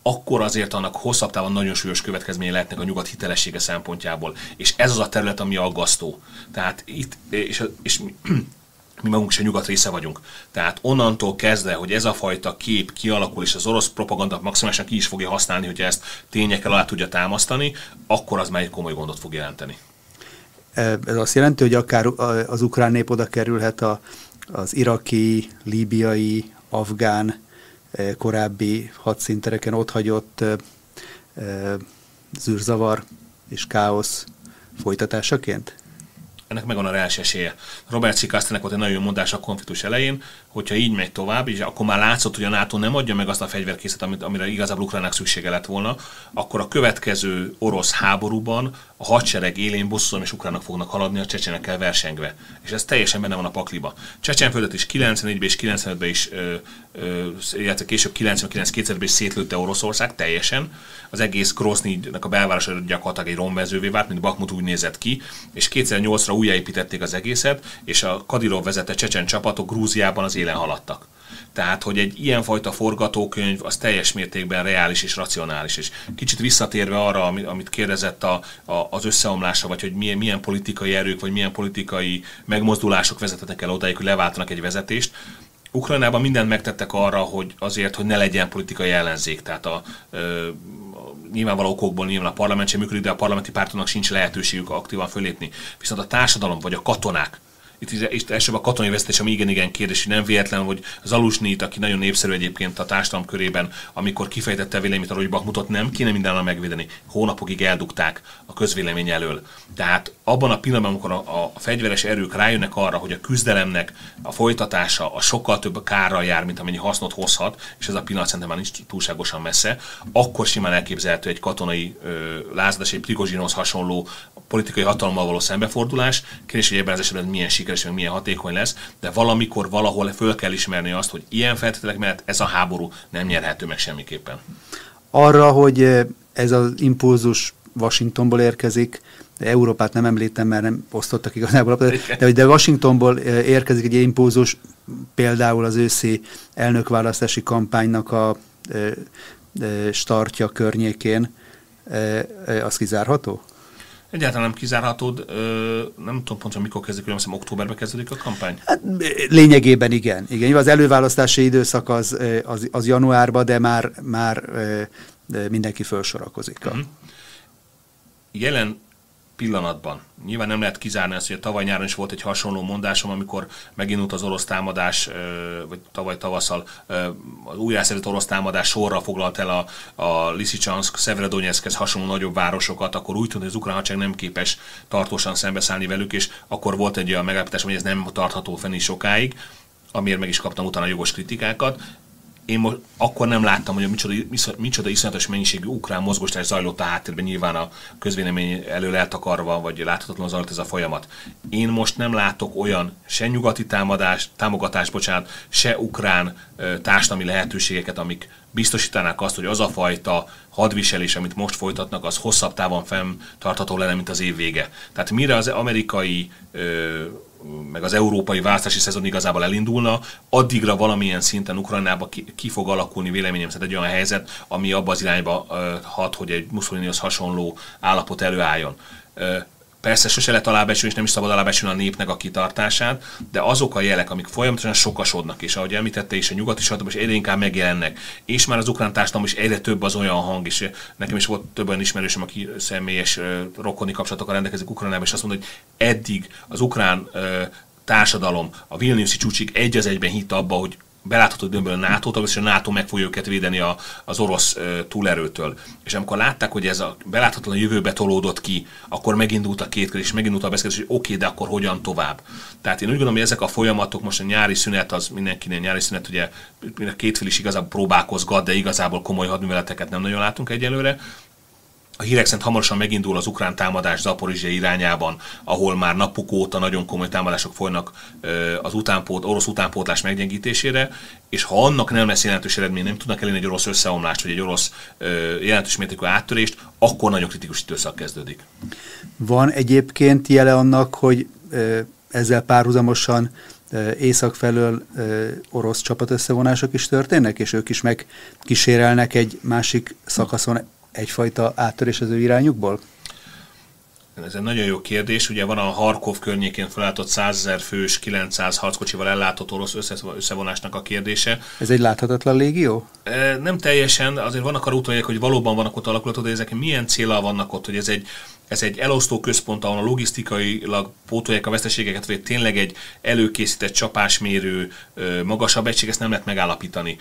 akkor azért annak hosszabb távon nagyon súlyos következménye lehetnek a nyugat hitelessége szempontjából. És ez az a terület, ami aggasztó. Tehát itt, és, és mi magunk is a nyugat része vagyunk. Tehát onnantól kezdve, hogy ez a fajta kép kialakul, és az orosz propaganda maximálisan ki is fogja használni, hogy ezt tényekkel alá tudja támasztani, akkor az egy komoly gondot fog jelenteni. Ez azt jelenti, hogy akár az ukrán nép oda kerülhet a, az iraki, líbiai, afgán korábbi hadszíntereken otthagyott zűrzavar és káosz folytatásaként? Ennek megvan a reális esélye. Robert Cikásztenek volt egy nagyon jó mondás a konfliktus elején, hogyha így megy tovább, és akkor már látszott, hogy a NATO nem adja meg azt a fegyverkészletet, amit, amire igazából Ukrajnának szüksége lett volna, akkor a következő orosz háborúban a hadsereg élén bosszúan és ukránok fognak haladni a csecsenekkel versengve. És ez teljesen benne van a pakliba. Csecsenföldet is 94-ben és 95-ben is, ö, ö, illetve később 99-2000-ben is szétlőtte Oroszország teljesen. Az egész Groznynak a belvárosa gyakorlatilag egy romvezővé vált, mint Bakmut úgy nézett ki, és 2008-ra újjáépítették az egészet, és a Kadirov vezette csecsen csapatok Grúziában az élen haladtak. Tehát, hogy egy ilyenfajta forgatókönyv az teljes mértékben reális és racionális. És kicsit visszatérve arra, amit kérdezett a, a, az összeomlása, vagy hogy milyen, milyen politikai erők, vagy milyen politikai megmozdulások vezetnek el odáig, hogy leváltanak egy vezetést, Ukrajnában mindent megtettek arra, hogy azért, hogy ne legyen politikai ellenzék. Tehát a, ö, nyilvánvaló okokból nyilván a parlament sem működik, de a parlamenti pártoknak sincs lehetőségük aktívan fölépni. Viszont a társadalom vagy a katonák itt, itt elsőbb a katonai vezetés, ami igen-igen kérdés, nem véletlen, hogy az Alusnit, aki nagyon népszerű egyébként a társadalom körében, amikor kifejtette a véleményét arról, hogy Bakmutot nem kéne mindennel megvédeni, hónapokig eldugták a közvélemény elől. Tehát abban a pillanatban, amikor a, a fegyveres erők rájönnek arra, hogy a küzdelemnek a folytatása a sokkal több kárral jár, mint amennyi hasznot hozhat, és ez a pillanat szerintem már nincs túlságosan messze, akkor simán elképzelhető egy katonai ö, lázadás, egy hasonló politikai hatalommal való szembefordulás. Kérdés, hogy ebben az esetben milyen sikeres, vagy milyen hatékony lesz, de valamikor valahol föl kell ismerni azt, hogy ilyen feltételek mellett ez a háború nem nyerhető meg semmiképpen. Arra, hogy eh, ez az impulzus Washingtonból érkezik, Európát nem említem, mert nem osztottak igazából, de, de, Washingtonból eh, érkezik egy impulzus, például az őszi elnökválasztási kampánynak a e, e, startja környékén, az kizárható? Egyáltalán nem kizárható, nem tudom pontosan mikor kezdik, hogy hiszem októberben kezdődik a kampány? Hát, lényegében igen. igen. Az előválasztási időszak az, az, az januárban, de már, már mindenki felsorakozik. Uh-huh. Jelen pillanatban. Nyilván nem lehet kizárni azt, hogy tavaly nyáron is volt egy hasonló mondásom, amikor megindult az orosz támadás, vagy tavaly tavasszal az újjászerzett orosz támadás sorra foglalt el a, a Lysychansk, Severodonetskhez hasonló nagyobb városokat, akkor úgy tűnt, hogy az ukrán hadsereg nem képes tartósan szembeszállni velük, és akkor volt egy olyan megállapítás, hogy ez nem tartható fenn is sokáig, amiért meg is kaptam utána jogos kritikákat én most akkor nem láttam, hogy micsoda, micsoda iszonyatos mennyiségű ukrán mozgóstás zajlott a háttérben, nyilván a közvélemény elől eltakarva, vagy láthatatlan zajlott ez a folyamat. Én most nem látok olyan se nyugati támadás, támogatás, bocsánat, se ukrán társadalmi lehetőségeket, amik biztosítanák azt, hogy az a fajta hadviselés, amit most folytatnak, az hosszabb távon fenntartható lenne, mint az év vége. Tehát mire az amerikai ö, meg az európai választási szezon igazából elindulna, addigra valamilyen szinten Ukrajnába ki, ki fog alakulni véleményem szerint egy olyan helyzet, ami abba az irányba hat, hogy egy Mussolinihoz hasonló állapot előálljon. Persze sose lehet alábecsülni, és nem is szabad alábecsülni a népnek a kitartását, de azok a jelek, amik folyamatosan sokasodnak, és ahogy említette is, a nyugati sajtóban is egyre inkább megjelennek, és már az ukrán társadalom is egyre több az olyan hang, és nekem is volt több olyan ismerősöm, aki személyes rokoni kapcsolatokkal rendelkezik Ukránában, és azt mondta, hogy eddig az ukrán társadalom a Vilniuszi csúcsig egy az egyben hitt abba, hogy belátható időből a NATO és a NATO meg fogja őket védeni a, az orosz e, túlerőtől. És amikor látták, hogy ez a beláthatatlan jövőbe tolódott ki, akkor megindult a két és megindult a beszélgetés, hogy oké, okay, de akkor hogyan tovább. Tehát én úgy gondolom, hogy ezek a folyamatok, most a nyári szünet, az mindenkinél nyári szünet, ugye a két is igazából próbálkozgat, de igazából komoly hadműveleteket nem nagyon látunk egyelőre a hírek szerint hamarosan megindul az ukrán támadás Zaporizsia irányában, ahol már napok óta nagyon komoly támadások folynak az utánpót, orosz utánpótlás meggyengítésére, és ha annak nem lesz jelentős eredmény, nem tudnak elérni egy orosz összeomlást, vagy egy orosz jelentős mértékű áttörést, akkor nagyon kritikus időszak kezdődik. Van egyébként jele annak, hogy ezzel párhuzamosan észak felől orosz csapatösszevonások is történnek, és ők is megkísérelnek egy másik szakaszon egyfajta áttörés az ő irányukból? Ez egy nagyon jó kérdés. Ugye van a Harkov környékén felállított 100 ezer fős, 900 harckocsival ellátott orosz összevonásnak a kérdése. Ez egy láthatatlan légió? E, nem teljesen, azért vannak a útvonalak, hogy valóban vannak ott alakulatok, de ezek milyen célral vannak ott, hogy ez egy ez egy elosztó központ, ahol a logisztikailag pótolják a veszteségeket, vagy tényleg egy előkészített csapásmérő, magasabb egység, ezt nem lehet megállapítani.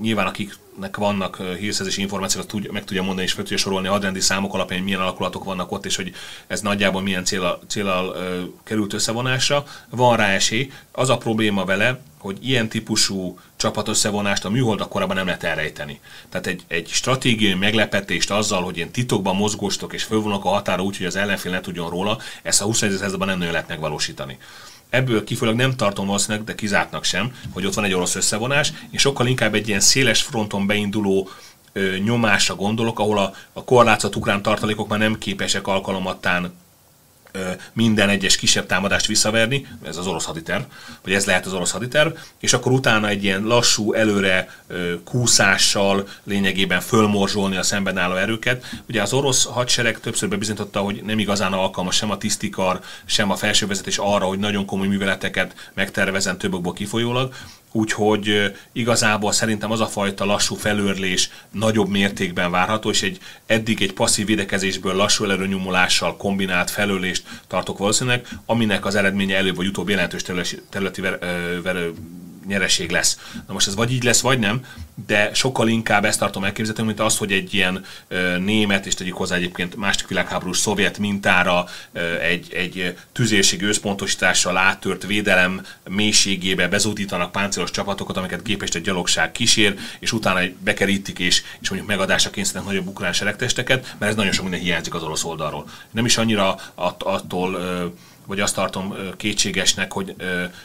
Nyilván akiknek vannak hírszerzési információk, tud, meg tudja mondani és fel tudja sorolni a hadrendi számok alapján, hogy milyen alakulatok vannak ott, és hogy ez nagyjából milyen célal, célal került összevonásra. Van rá esély. Az a probléma vele, hogy ilyen típusú csapatösszevonást a műholdak korábban nem lehet elrejteni. Tehát egy, egy stratégiai meglepetést azzal, hogy én titokban mozgóstok és fölvonok a határa úgy, hogy az ellenfél ne tudjon róla, ezt a 21. században nem nagyon lehet megvalósítani. Ebből kifolyólag nem tartom valószínűleg, de kizártnak sem, hogy ott van egy orosz összevonás, és sokkal inkább egy ilyen széles fronton beinduló ö, nyomásra gondolok, ahol a, a korlátszott ukrán tartalékok már nem képesek alkalomattán minden egyes kisebb támadást visszaverni, ez az orosz haditerv, vagy ez lehet az orosz haditerv, és akkor utána egy ilyen lassú, előre kúszással lényegében fölmorzsolni a szemben álló erőket. Ugye az orosz hadsereg többször bebizonyította, hogy nem igazán alkalmas sem a tisztikar, sem a felsővezetés arra, hogy nagyon komoly műveleteket megtervezen többokból kifolyólag, úgyhogy igazából szerintem az a fajta lassú felőrlés nagyobb mértékben várható, és egy eddig egy passzív védekezésből lassú előnyomulással kombinált felőlést tartok valószínűleg, aminek az eredménye előbb vagy utóbb jelentős területi ver, ver, nyereség lesz. Na most ez vagy így lesz, vagy nem, de sokkal inkább ezt tartom elképzelhető, mint az, hogy egy ilyen ö, német, és tegyük hozzá egyébként második világháborús szovjet mintára ö, egy, egy tüzérségi összpontosítással áttört védelem mélységébe bezúdítanak páncélos csapatokat, amiket gépest egy gyalogság kísér, és utána bekerítik, és, és mondjuk megadásra kényszerítenek nagyobb ukrán seregtesteket, mert ez nagyon sok minden hiányzik az orosz oldalról. Nem is annyira att, attól ö, vagy azt tartom kétségesnek, hogy,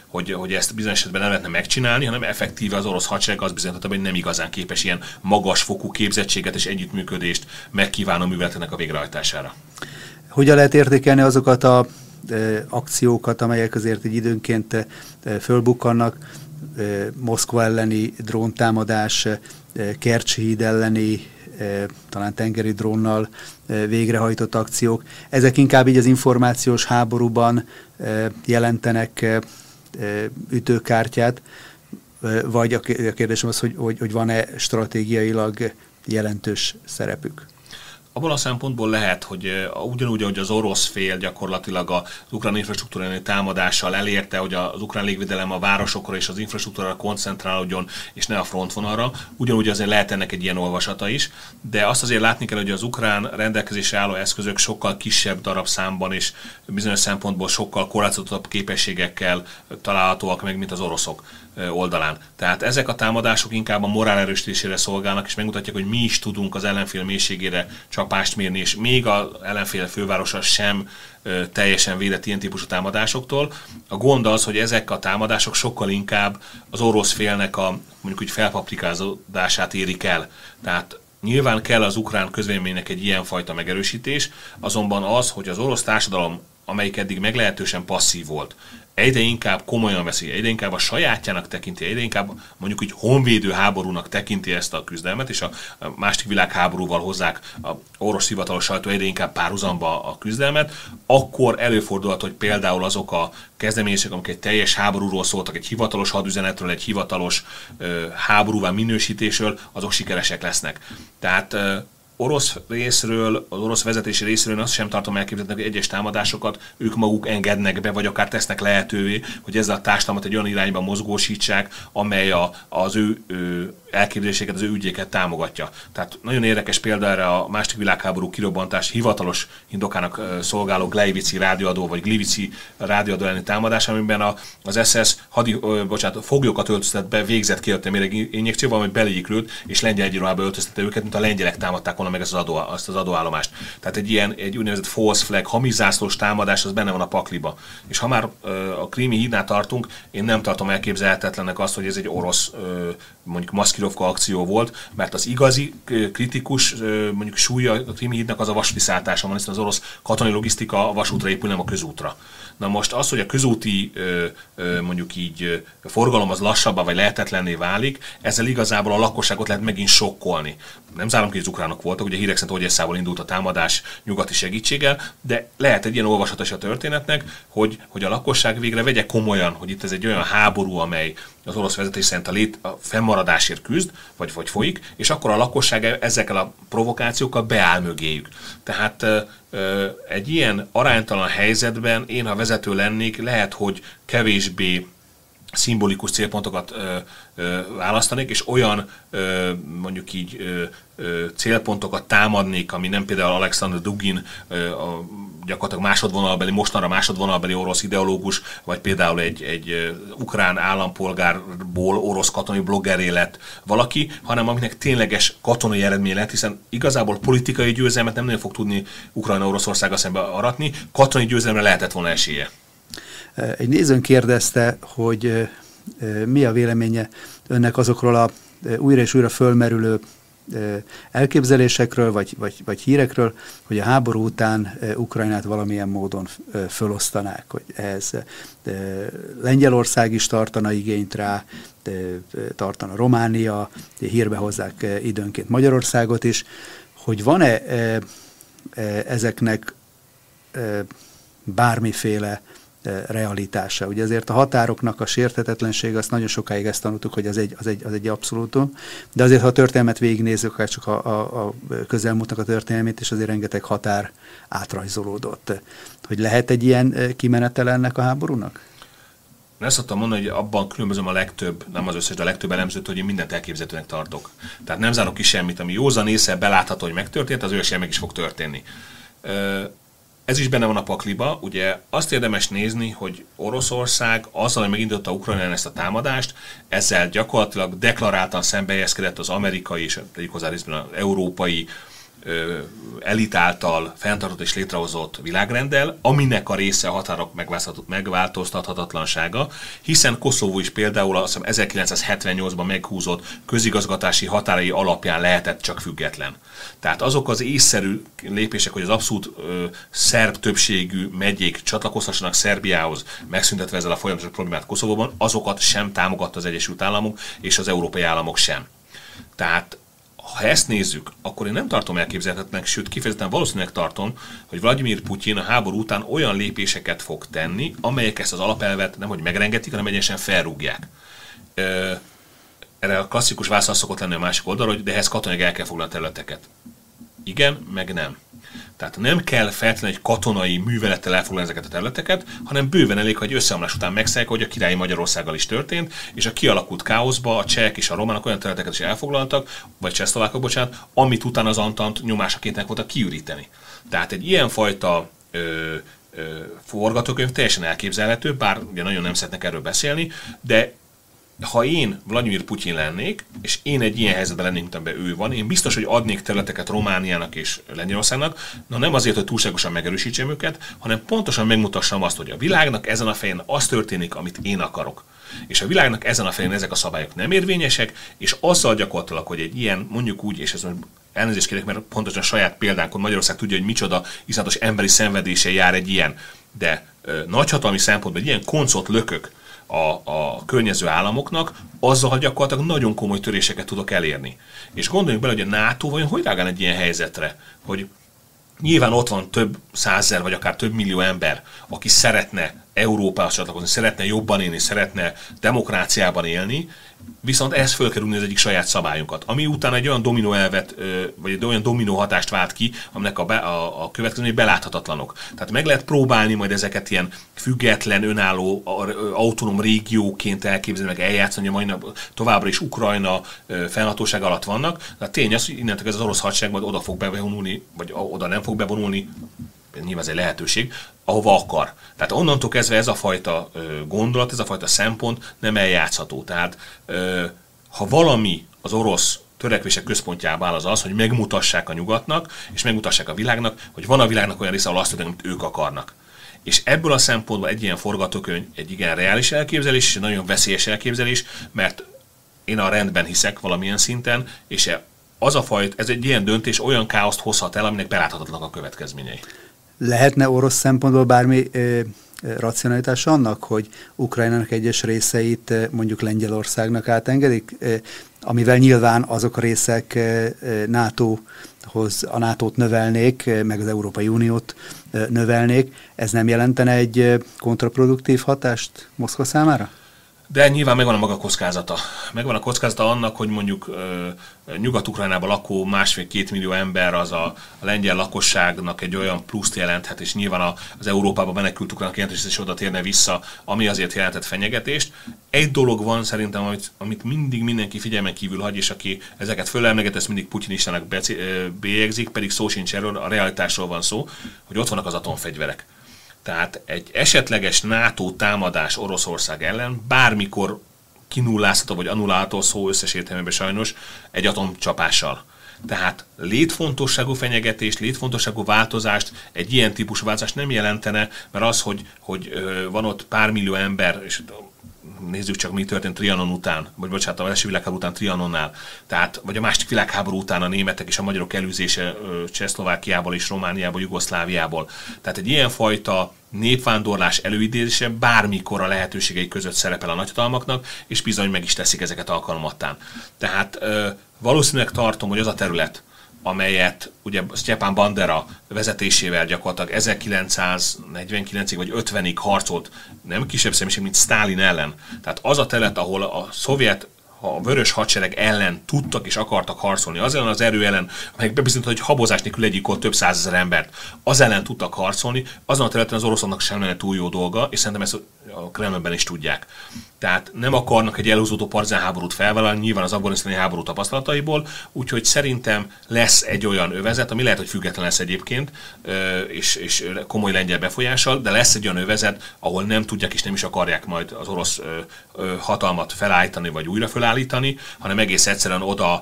hogy, hogy ezt bizonyos esetben nem lehetne megcsinálni, hanem effektíve az orosz hadsereg az bizonyította, hogy nem igazán képes ilyen magas fokú képzettséget és együttműködést megkívánó műveleteknek a végrehajtására. Hogyan lehet értékelni azokat a akciókat, amelyek azért egy időnként fölbukkannak, Moszkva elleni dróntámadás, Kercsi híd elleni talán tengeri drónnal végrehajtott akciók. Ezek inkább így az információs háborúban jelentenek ütőkártyát, vagy a kérdésem az, hogy, hogy, hogy van-e stratégiailag jelentős szerepük? Abból a szempontból lehet, hogy ugyanúgy, ahogy az orosz fél gyakorlatilag az ukrán infrastruktúrálni támadással elérte, hogy az ukrán légvédelem a városokra és az infrastruktúrára koncentrálódjon, és ne a frontvonalra, ugyanúgy azért lehet ennek egy ilyen olvasata is, de azt azért látni kell, hogy az ukrán rendelkezésre álló eszközök sokkal kisebb darabszámban és bizonyos szempontból sokkal korlátozottabb képességekkel találhatóak meg, mint az oroszok oldalán. Tehát ezek a támadások inkább a morál erősítésére szolgálnak, és megmutatják, hogy mi is tudunk az ellenfél mélységére csapást mérni, és még a ellenfél fővárosa sem teljesen védett ilyen típusú támadásoktól. A gond az, hogy ezek a támadások sokkal inkább az orosz félnek a mondjuk úgy felpaprikázódását érik el. Tehát Nyilván kell az ukrán közvéleménynek egy ilyenfajta megerősítés, azonban az, hogy az orosz társadalom, amelyik eddig meglehetősen passzív volt, egyre inkább komolyan veszi, egyre inkább a sajátjának tekinti, egyre inkább mondjuk így honvédő háborúnak tekinti ezt a küzdelmet, és a másik világháborúval hozzák a orosz hivatalos sajtó egyre inkább párhuzamba a küzdelmet, akkor előfordulhat, hogy például azok a kezdeményezések, amik egy teljes háborúról szóltak, egy hivatalos hadüzenetről, egy hivatalos ö, háborúvá minősítésről, azok sikeresek lesznek. Tehát orosz részről, az orosz vezetési részről azt sem tartom elképzelhetőnek, hogy egyes támadásokat ők maguk engednek be, vagy akár tesznek lehetővé, hogy ezzel a társadalmat egy olyan irányba mozgósítsák, amely a, az ő, ő elképzeléseket, az ő ügyéket támogatja. Tehát nagyon érdekes példa erre a második világháború kirobbantás hivatalos indokának szolgáló Gleivici rádióadó, vagy Glivici rádióadó elleni támadás, amiben a, az SS hadi, ö, bocsánat, foglyokat öltöztet be, végzett kiadta méreg injekcióval, ami beléjük és lengyel egyiruhába öltöztette őket, mint a lengyelek támadták volna meg ezt az, adó, azt az adóállomást. Tehát egy ilyen egy úgynevezett false flag, hamizászlós támadás, az benne van a pakliba. És ha már ö, a krími hídnál tartunk, én nem tartom elképzelhetetlennek azt, hogy ez egy orosz ö, mondjuk Maszkirovka akció volt, mert az igazi kritikus mondjuk súlya a Krimi hídnak az a vasúti szálltása van, hiszen az orosz katonai logisztika a vasútra épül, nem a közútra. Na most az, hogy a közúti mondjuk így forgalom az lassabbá vagy lehetetlenné válik, ezzel igazából a lakosságot lehet megint sokkolni. Nem zárom ki, hogy az ukránok voltak, ugye hírek szerint Ogyeszából indult a támadás nyugati segítséggel, de lehet egy ilyen olvasatos a történetnek, hogy, hogy a lakosság végre vegye komolyan, hogy itt ez egy olyan háború, amely az orosz vezetés szerint a, lét, a fennmaradásért küzd, vagy, vagy folyik, és akkor a lakosság ezekkel a provokációkkal beáll mögéjük. Tehát egy ilyen aránytalan helyzetben én, ha vezető lennék, lehet, hogy kevésbé szimbolikus célpontokat ö, ö, választanék, és olyan ö, mondjuk így ö, ö, célpontokat támadnék, ami nem például Alexander Dugin, ö, a gyakorlatilag másodvonalbeli, mostanra másodvonalbeli orosz ideológus, vagy például egy, egy ukrán állampolgárból orosz katonai bloggeré lett valaki, hanem aminek tényleges katonai eredmény lett, hiszen igazából politikai győzelmet nem nagyon fog tudni Ukrajna Oroszországa szembe aratni, katonai győzelemre lehetett volna esélye. Egy nézőn kérdezte, hogy mi a véleménye önnek azokról a újra és újra fölmerülő elképzelésekről, vagy, vagy, vagy hírekről, hogy a háború után Ukrajnát valamilyen módon fölosztanák, hogy ehhez Lengyelország is tartana igényt rá, tartana Románia, hírbe hozzák időnként Magyarországot is, hogy van-e ezeknek bármiféle realitása. Ugye ezért a határoknak a sértetetlenség, azt nagyon sokáig ezt tanultuk, hogy az egy, az egy, az egy abszolútum, de azért, ha a történelmet végignézzük, akár csak a, a, a közelmúltnak a történelmét, és azért rengeteg határ átrajzolódott. Hogy lehet egy ilyen kimenetel ennek a háborúnak? Én ezt szoktam mondani, hogy abban különbözöm a legtöbb, nem az összes, de a legtöbb elemzőt, hogy én mindent elképzelhetőnek tartok. Tehát nem zárok ki semmit, ami józan észre belátható, hogy megtörtént, az ő meg is fog történni ez is benne van a pakliba. Ugye azt érdemes nézni, hogy Oroszország azzal, hogy megindította Ukrajnán ezt a támadást, ezzel gyakorlatilag deklaráltan szembejezkedett az amerikai és tegyük hozzá részben az európai elit által fenntartott és létrehozott világrenddel, aminek a része a határok megváltoztathatatlansága, hiszen Koszovó is például azt 1978-ban meghúzott közigazgatási határai alapján lehetett csak független. Tehát azok az észszerű lépések, hogy az abszolút ö, szerb többségű megyék csatlakozhassanak Szerbiához, megszüntetve ezzel a folyamatos problémát Koszovóban, azokat sem támogatta az Egyesült Államok és az európai államok sem. Tehát ha ezt nézzük, akkor én nem tartom elképzelhetetnek, sőt kifejezetten valószínűleg tartom, hogy Vladimir Putyin a háború után olyan lépéseket fog tenni, amelyek ezt az alapelvet nem hogy megrengetik, hanem egyenesen felrúgják. Erre a klasszikus válasz szokott lenni a másik oldalról, hogy de ehhez katonai el kell foglalni a területeket. Igen, meg nem. Tehát nem kell feltétlenül egy katonai művelettel elfoglalni ezeket a területeket, hanem bőven elég, hogy összeomlás után megszállják, hogy a királyi Magyarországgal is történt, és a kialakult káoszba a csehek és a románok olyan területeket is elfoglaltak, vagy csehszlovákok, bocsánat, amit utána az Antant nyomásaként voltak kiüríteni. Tehát egy ilyenfajta ö, ö, forgatókönyv teljesen elképzelhető, bár ugye nagyon nem szeretnek erről beszélni, de ha én Vladimir Putyin lennék, és én egy ilyen helyzetben lennék, mint amiben ő van, én biztos, hogy adnék területeket Romániának és Lengyelországnak, na nem azért, hogy túlságosan megerősítsem őket, hanem pontosan megmutassam azt, hogy a világnak ezen a fején az történik, amit én akarok. És a világnak ezen a fején ezek a szabályok nem érvényesek, és azzal gyakorlatilag, hogy egy ilyen, mondjuk úgy, és ez elnézést kérek, mert pontosan a saját példánkon Magyarország tudja, hogy micsoda iszonyatos emberi szenvedése jár egy ilyen, de ö, nagyhatalmi szempontból egy ilyen koncot lökök a, a környező államoknak, azzal gyakorlatilag nagyon komoly töréseket tudok elérni. És gondoljunk bele, hogy a NATO vajon hogy reagál egy ilyen helyzetre, hogy nyilván ott van több százer, vagy akár több millió ember, aki szeretne Európához csatlakozni, szeretne jobban élni, szeretne demokráciában élni, viszont ehhez fölkerülni az egyik saját szabályunkat, ami után egy olyan dominó elvet, vagy egy olyan dominó hatást vált ki, aminek a, be, a, a következményei beláthatatlanok. Tehát meg lehet próbálni majd ezeket ilyen független, önálló, autonóm régióként elképzelni, meg eljátszani, hogy majd továbbra is Ukrajna fennhatóság alatt vannak. De a tény az, hogy innentől ez az orosz hadsereg majd oda fog bevonulni, vagy oda nem fog bevonulni, nyilván ez egy lehetőség, ahova akar. Tehát onnantól kezdve ez a fajta gondolat, ez a fajta szempont nem eljátszható. Tehát ha valami az orosz törekvések központjában áll az az, hogy megmutassák a nyugatnak, és megmutassák a világnak, hogy van a világnak olyan része, ahol azt tudják, amit ők akarnak. És ebből a szempontból egy ilyen forgatókönyv egy igen reális elképzelés, és egy nagyon veszélyes elképzelés, mert én a rendben hiszek valamilyen szinten, és az a fajt, ez egy ilyen döntés olyan káoszt hozhat el, aminek beláthatatlanak a következményei. Lehetne orosz szempontból bármi ö, racionalitás annak, hogy Ukrajnának egyes részeit mondjuk Lengyelországnak átengedik, amivel nyilván azok a részek NATO-hoz, a NATO-t növelnék, meg az Európai Uniót növelnék. Ez nem jelentene egy kontraproduktív hatást Moszkva számára? De nyilván megvan a maga kockázata. Megvan a kockázata annak, hogy mondjuk Nyugat-Ukrajnában lakó másfél-két millió ember az a, a lengyel lakosságnak egy olyan pluszt jelenthet, és nyilván az Európába menekült ukránok jelentős is oda térne vissza, ami azért jelentett fenyegetést. Egy dolog van szerintem, amit, amit mindig mindenki figyelmen kívül hagy, és aki ezeket fölemleget, ezt mindig putinistának bélyegzik, pedig szó sincs erről, a realitásról van szó, hogy ott vannak az atomfegyverek. Tehát egy esetleges NATO támadás Oroszország ellen bármikor kinullázható vagy annulálható szó összes értelmében sajnos egy atomcsapással. Tehát létfontosságú fenyegetés, létfontosságú változást egy ilyen típusú változást nem jelentene, mert az, hogy, hogy van ott pár millió ember, és nézzük csak, mi történt Trianon után, vagy bocsánat, a első világháború után Trianonnál, tehát, vagy a második világháború után a németek és a magyarok elűzése Csehszlovákiából és Romániából, Jugoszláviából. Tehát egy ilyenfajta népvándorlás előidézése bármikor a lehetőségei között szerepel a nagyhatalmaknak, és bizony meg is teszik ezeket alkalmattán. Tehát valószínűleg tartom, hogy az a terület, amelyet ugye Stepan Bandera vezetésével gyakorlatilag 1949-ig vagy 50-ig harcolt nem kisebb személyiség, mint Stalin ellen. Tehát az a terület, ahol a szovjet a vörös hadsereg ellen tudtak és akartak harcolni, az ellen az erő ellen, amelyek bebizonyított, hogy habozás nélkül egyik több százezer embert, az ellen tudtak harcolni, azon a területen az oroszoknak sem lenne túl jó dolga, és szerintem ezt a Kremlben is tudják. Tehát nem akarnak egy elhúzódó partizán háborút felvállalni, nyilván az afganisztáni háború tapasztalataiból, úgyhogy szerintem lesz egy olyan övezet, ami lehet, hogy független lesz egyébként, és, és komoly lengyel befolyással, de lesz egy olyan övezet, ahol nem tudják és nem is akarják majd az orosz hatalmat felállítani vagy újra felállítani, hanem egész egyszerűen oda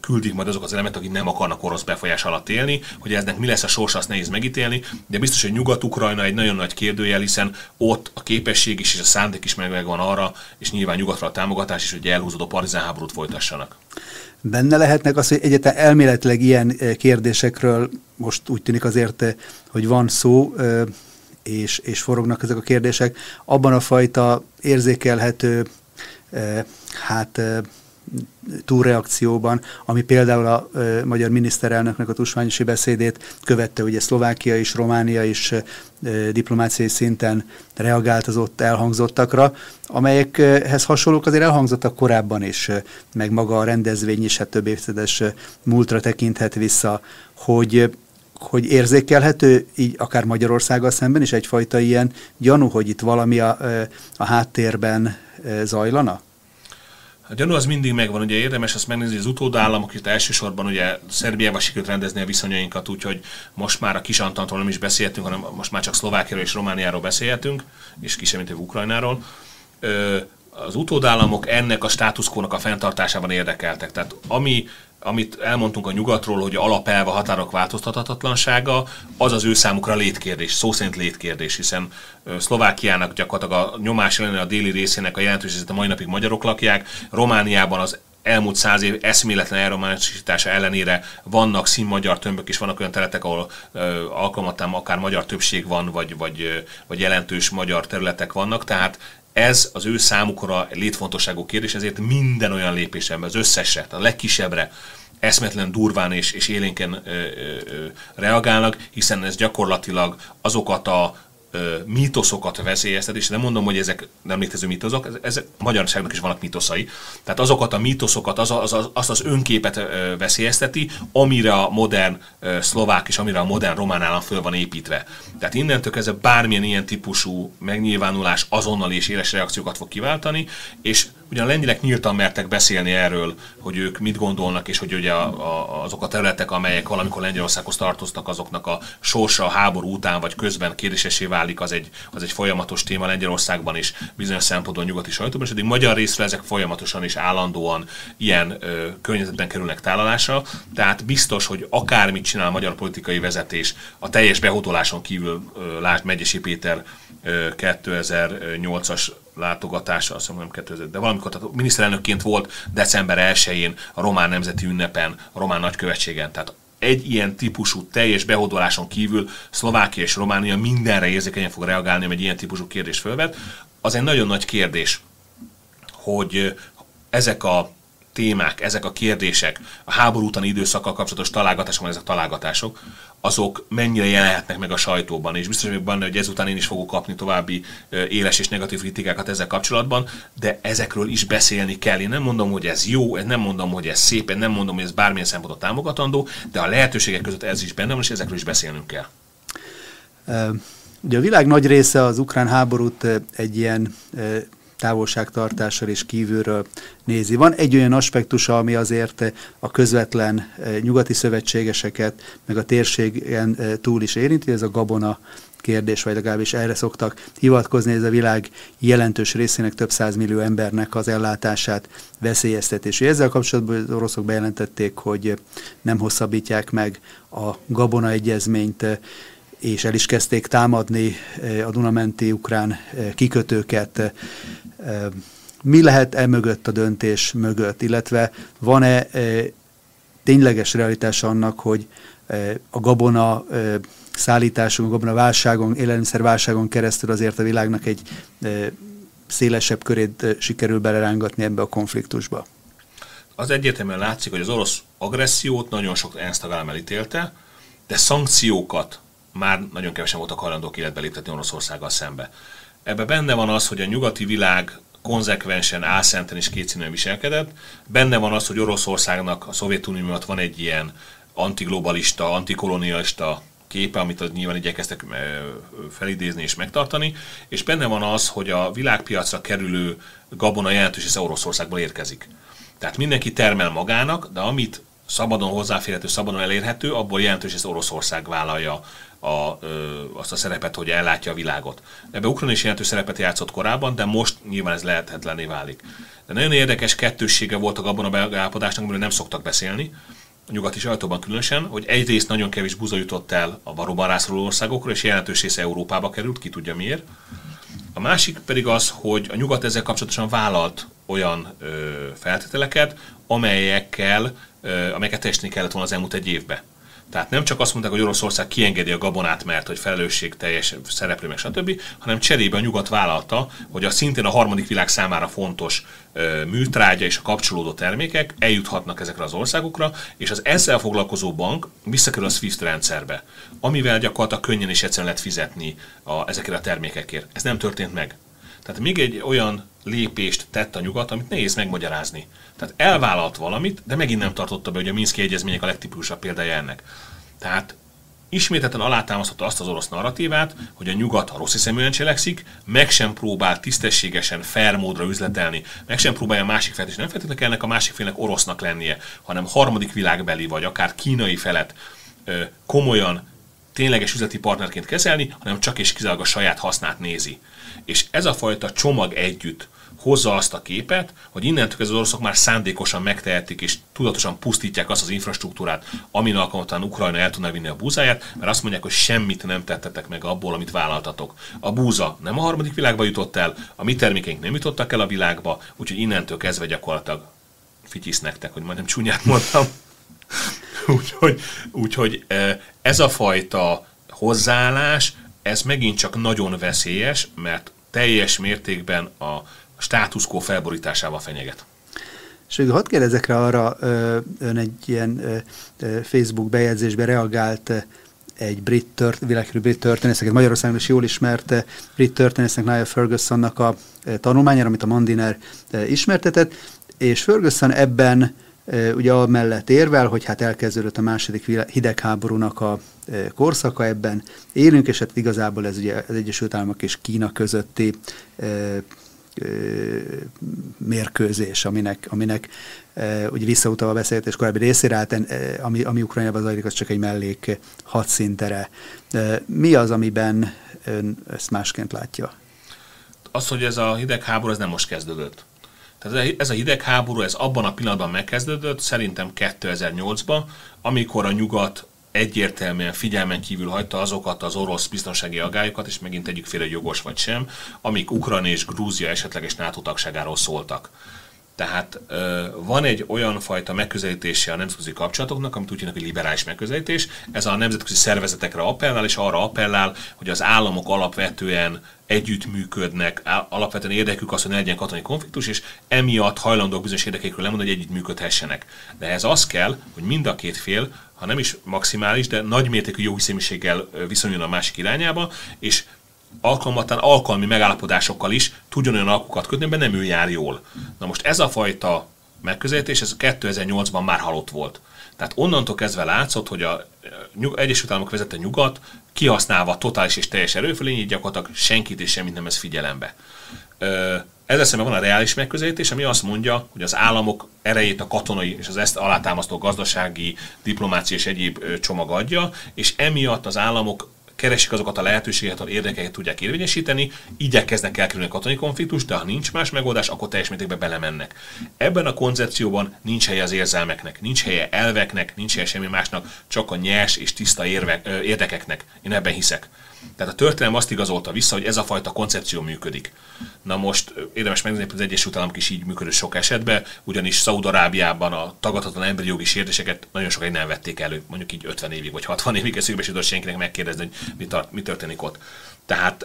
küldik majd azok az elemek, akik nem akarnak orosz befolyás alatt élni, hogy eznek mi lesz a sorsa, azt nehéz megítélni, de biztos, hogy Nyugat-Ukrajna egy nagyon nagy kérdőjel, hiszen ott a képesség is és a szándék is megvan arra, és nyilván nyugatra a támogatás is, hogy elhúzódó partizán háborút folytassanak. Benne lehetnek az, hogy egyáltalán elméletileg ilyen kérdésekről most úgy tűnik azért, hogy van szó, és, és forognak ezek a kérdések, abban a fajta érzékelhető hát túlreakcióban, ami például a e, magyar miniszterelnöknek a tusványosi beszédét követte, ugye Szlovákia és Románia is e, diplomáciai szinten reagált az ott elhangzottakra, amelyekhez hasonlók azért elhangzottak korábban is, meg maga a rendezvény is, hát több évtizedes múltra tekinthet vissza, hogy hogy érzékelhető így akár Magyarországgal szemben is egyfajta ilyen gyanú, hogy itt valami a, a háttérben zajlana? A gyanú az mindig megvan, ugye érdemes azt megnézni, az utódállamok itt elsősorban ugye Szerbiával sikerült rendezni a viszonyainkat, úgyhogy most már a Kisantantról nem is beszéltünk, hanem most már csak Szlovákiáról és Romániáról beszélhetünk, és kisebb, mint Ukrajnáról. Az utódállamok ennek a státuszkónak a fenntartásában érdekeltek. Tehát ami, amit elmondtunk a nyugatról, hogy alapelve a határok változtathatatlansága, az az ő számukra létkérdés, szó szerint létkérdés, hiszen Szlovákiának gyakorlatilag a nyomás ellen a déli részének a jelentős a mai napig magyarok lakják, Romániában az elmúlt száz év eszméletlen elrománosítása ellenére vannak színmagyar tömbök, és vannak olyan területek, ahol alkalmatán akár magyar többség van, vagy, vagy, vagy jelentős magyar területek vannak, tehát ez az ő számukra létfontosságú kérdés, ezért minden olyan lépésemben, az összesre, a legkisebbre eszmetlen durván és, és élénken ö, ö, ö, reagálnak, hiszen ez gyakorlatilag azokat a mítoszokat veszélyeztet, és nem mondom, hogy ezek nem létező mítoszok, ezek a magyarságnak is vannak mítoszai. Tehát azokat a mítoszokat, az, az, az, azt az önképet veszélyezteti, amire a modern szlovák és amire a modern román állam föl van építve. Tehát innentől kezdve bármilyen ilyen típusú megnyilvánulás azonnal és éles reakciókat fog kiváltani, és Ugyan a lengyelek nyíltan mertek beszélni erről, hogy ők mit gondolnak, és hogy ugye a, a, azok a területek, amelyek valamikor Lengyelországhoz tartoztak, azoknak a sorsa a háború után vagy közben kérdésesé válik, az egy, az egy folyamatos téma Lengyelországban is, bizonyos szempontból nyugati sajtóban, és eddig magyar részre ezek folyamatosan és állandóan ilyen ö, környezetben kerülnek tálalásra, tehát biztos, hogy akármit csinál a magyar politikai vezetés, a teljes behódoláson kívül ö, lásd Megyesi Péter 2008-as látogatása, azt mondom 2000, de valamikor tehát miniszterelnökként volt december 1-én a román nemzeti ünnepen, a román nagykövetségen. Tehát egy ilyen típusú teljes behódoláson kívül Szlovákia és Románia mindenre érzékenyen fog reagálni, ami egy ilyen típusú kérdés fölvet. Az egy nagyon nagy kérdés, hogy ezek a témák, ezek a kérdések, a háború utáni időszakkal kapcsolatos találgatások, ezek találgatások, azok mennyire jelenhetnek meg a sajtóban, és biztos vagyok benne, hogy ezután én is fogok kapni további éles és negatív kritikákat ezzel kapcsolatban, de ezekről is beszélni kell. Én nem mondom, hogy ez jó, nem mondom, hogy ez szép, én nem mondom, hogy ez bármilyen szempontot támogatandó, de a lehetőségek között ez is benne van, és ezekről is beszélnünk kell. Ugye a világ nagy része az ukrán háborút egy ilyen távolságtartással és kívülről nézi. Van egy olyan aspektusa, ami azért a közvetlen eh, nyugati szövetségeseket, meg a térségen eh, túl is érinti, ez a gabona kérdés, vagy legalábbis erre szoktak hivatkozni, ez a világ jelentős részének több millió embernek az ellátását veszélyeztetés. Ezzel kapcsolatban az oroszok bejelentették, hogy nem hosszabbítják meg a Gabona egyezményt, és el is kezdték támadni eh, a Dunamenti ukrán kikötőket. Mi lehet e mögött a döntés mögött, illetve van-e tényleges realitás annak, hogy a gabona szállításon, a gabona válságon, élelmiszerválságon keresztül azért a világnak egy szélesebb körét sikerül belerángatni ebbe a konfliktusba? Az egyértelműen látszik, hogy az orosz agressziót nagyon sok ENSZ tagállam elítélte, de szankciókat már nagyon kevesen voltak hajlandók életbe léptetni Oroszországgal szembe. Ebben benne van az, hogy a nyugati világ konzekvensen, álszenten és kétszínűen viselkedett. Benne van az, hogy Oroszországnak a Szovjetunió miatt van egy ilyen antiglobalista, antikolonialista képe, amit az nyilván igyekeztek felidézni és megtartani, és benne van az, hogy a világpiacra kerülő gabona jelentős része Oroszországból érkezik. Tehát mindenki termel magának, de amit szabadon hozzáférhető, szabadon elérhető, abból jelentős része Oroszország vállalja a, ö, azt a szerepet, hogy ellátja a világot. Ebbe Ukrajna is jelentős szerepet játszott korábban, de most nyilván ez lehetetlené válik. De nagyon érdekes kettőssége volt a gabona megállapodásnak, amiről nem szoktak beszélni, a nyugati sajtóban különösen, hogy egyrészt nagyon kevés buza jutott el a valóban rászoruló országokra, és jelentős része Európába került, ki tudja miért. A másik pedig az, hogy a nyugat ezzel kapcsolatosan vállalt olyan ö, feltételeket, amelyekkel, ö, amelyeket teljesíteni kellett volna az elmúlt egy évben. Tehát nem csak azt mondták, hogy Oroszország kiengedi a gabonát, mert hogy felelősség teljes szereplő, meg stb., hanem cserébe a nyugat vállalta, hogy a szintén a harmadik világ számára fontos ö, műtrágya és a kapcsolódó termékek eljuthatnak ezekre az országokra, és az ezzel foglalkozó bank visszakerül a SWIFT rendszerbe, amivel gyakorlatilag könnyen és egyszerűen lehet fizetni a, ezekre a termékekért. Ez nem történt meg. Tehát még egy olyan lépést tett a nyugat, amit nehéz megmagyarázni. Tehát elvállalt valamit, de megint nem tartotta be, hogy a Minszki egyezmények a legtipusabb példája ennek. Tehát ismételten alátámasztotta azt az orosz narratívát, hogy a nyugat a rossz hiszeműen cselekszik, meg sem próbál tisztességesen, fair módra üzletelni, meg sem próbálja a másik felet, és nem feltétlenül ennek a másik félnek orosznak lennie, hanem harmadik világbeli, vagy akár kínai felet komolyan, tényleges üzleti partnerként kezelni, hanem csak és kizárólag a saját hasznát nézi. És ez a fajta csomag együtt hozza azt a képet, hogy innentől az oroszok már szándékosan megtehetik és tudatosan pusztítják azt az infrastruktúrát, amin alkalmatlan Ukrajna el tudná vinni a búzáját, mert azt mondják, hogy semmit nem tettetek meg abból, amit vállaltatok. A búza nem a harmadik világba jutott el, a mi termékeink nem jutottak el a világba, úgyhogy innentől kezdve gyakorlatilag fityisz nektek, hogy majdnem csúnyát mondtam. úgyhogy, úgyhogy ez a fajta hozzáállás, ez megint csak nagyon veszélyes, mert teljes mértékben a status quo felborításával fenyeget. És végül hadd kérdezek rá arra, ön egy ilyen Facebook bejegyzésbe reagált egy brit tört, világkörű brit történésznek, Magyarországon is jól ismert brit történésznek, Niall Fergusonnak a tanulmányára, amit a Mandiner ismertetett, és Ferguson ebben ugye amellett érvel, hogy hát elkezdődött a második hidegháborúnak a korszaka, ebben élünk, és hát igazából ez ugye az Egyesült Államok és Kína közötti mérkőzés, aminek, aminek ugye visszautalva a beszélgetés korábbi részére, hát, ami, ami Ukrajnában zajlik, az csak egy mellék hadszintere. Mi az, amiben ön ezt másként látja? Az, hogy ez a hidegháború, ez nem most kezdődött. Tehát ez a hidegháború, ez abban a pillanatban megkezdődött, szerintem 2008-ban, amikor a nyugat egyértelműen figyelmen kívül hagyta azokat az orosz biztonsági agályokat, és megint egyik féle jogos vagy sem, amik Ukrajna és Grúzia esetleges NATO tagságáról szóltak. Tehát van egy olyan fajta megközelítése a nemzetközi kapcsolatoknak, amit úgy hívnak, hogy liberális megközelítés. Ez a nemzetközi szervezetekre appellál, és arra appellál, hogy az államok alapvetően együttműködnek, alapvetően érdekük az, hogy ne legyen katonai konfliktus, és emiatt hajlandók bizonyos érdekeikről lemondani, hogy együttműködhessenek. De ez az kell, hogy mind a két fél, ha nem is maximális, de nagymértékű jó hiszeműséggel viszonyul a másik irányába, és alkalmatlan alkalmi megállapodásokkal is tudjon olyan alkukat kötni, mert nem ő jár jól. Na most ez a fajta megközelítés, ez 2008-ban már halott volt. Tehát onnantól kezdve látszott, hogy a Egyesült Államok vezette nyugat kihasználva totális és teljes erőfölényét gyakorlatilag senkit és semmit nem ez figyelembe. Ezzel szemben van a reális megközelítés, ami azt mondja, hogy az államok erejét a katonai és az ezt alátámasztó gazdasági, diplomácia és egyéb csomag adja, és emiatt az államok keresik azokat a lehetőségeket, ahol érdekeket tudják érvényesíteni, igyekeznek elkerülni a katonai konfliktust, de ha nincs más megoldás, akkor teljes mértékben belemennek. Ebben a koncepcióban nincs helye az érzelmeknek, nincs helye elveknek, nincs helye semmi másnak, csak a nyers és tiszta érvek, érdekeknek. Én ebben hiszek. Tehát a történelem azt igazolta vissza, hogy ez a fajta koncepció működik. Na most érdemes megnézni, hogy az Egyesült Államok is így működött sok esetben, ugyanis Szaudarábiában a tagadhatatlan emberi jogi sértéseket nagyon sokáig nem vették elő, mondjuk így 50 évig vagy 60 évig eszükbe jutott senkinek megkérdezni, hogy mi, tart, mi történik ott. Tehát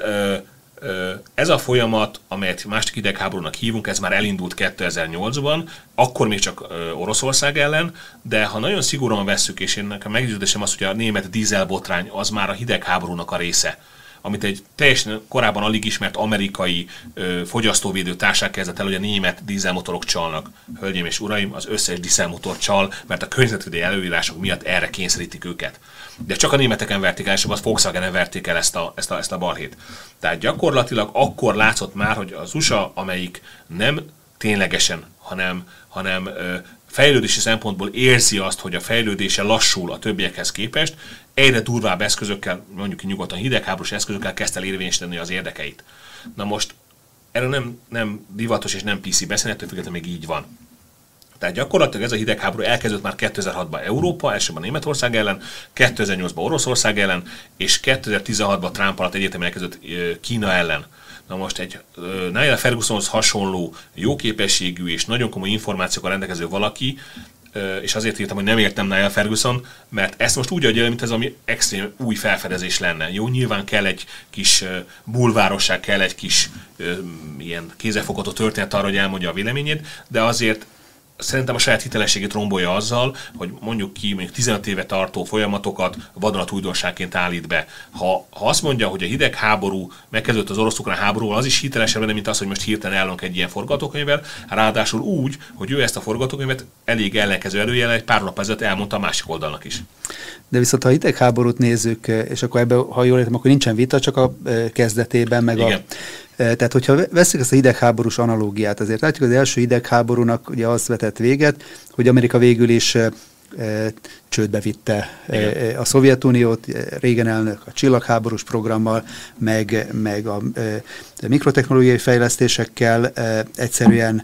ez a folyamat, amelyet második idegháborúnak hívunk, ez már elindult 2008-ban, akkor még csak Oroszország ellen, de ha nagyon szigorúan vesszük, és én nekem meggyőződésem az, hogy a német dízelbotrány az már a hidegháborúnak a része amit egy teljesen korábban alig ismert amerikai ö, fogyasztóvédő társaság kezdett el, hogy a német dízelmotorok csalnak. Hölgyeim és uraim, az összes dízelmotor csal, mert a környezetvédelmi előírások miatt erre kényszerítik őket. De csak a németeken verték el, és a volkswagen verték el ezt a, ezt, a, ezt a balhét. Tehát gyakorlatilag akkor látszott már, hogy az USA, amelyik nem ténylegesen, hanem, hanem fejlődési szempontból érzi azt, hogy a fejlődése lassul a többiekhez képest, egyre durvább eszközökkel, mondjuk nyugodtan hidegháborús eszközökkel kezdte érvényesíteni az érdekeit. Na most erről nem, nem divatos és nem PC beszélni, ettől függetlenül még így van. Tehát gyakorlatilag ez a hidegháború elkezdődött már 2006-ban Európa, elsőben Németország ellen, 2008-ban Oroszország ellen, és 2016-ban Trump alatt egyetemen elkezdődött Kína ellen. Na most egy Niall Fergusonhoz hasonló jó képességű és nagyon komoly információkkal rendelkező valaki és azért írtam, hogy nem értem Niall Ferguson, mert ezt most úgy adja, mint ez ami extrém új felfedezés lenne. Jó, nyilván kell egy kis bulvárosság, kell egy kis ilyen kézefogható történet arra, hogy elmondja a véleményét, de azért szerintem a saját hitelességét rombolja azzal, hogy mondjuk ki mondjuk 15 éve tartó folyamatokat vadonat újdonságként állít be. Ha, ha azt mondja, hogy a hidegháború megkezdődött az orosz háborúval, az is hitelesebb lenne, mint az, hogy most hirtelen állunk egy ilyen forgatókönyvvel, ráadásul úgy, hogy ő ezt a forgatókönyvet elég ellenkező előjel egy pár nap ezelőtt elmondta a másik oldalnak is. De viszont ha hidegháborút nézzük, és akkor ebben, ha jól értem, akkor nincsen vita, csak a kezdetében, meg Igen. a tehát, hogyha veszük ezt a hidegháborús analógiát, azért látjuk, az első hidegháborúnak ugye az vetett véget, hogy Amerika végül is csődbe vitte Igen. a Szovjetuniót, régen elnök a csillagháborús programmal, meg, meg a mikrotechnológiai fejlesztésekkel egyszerűen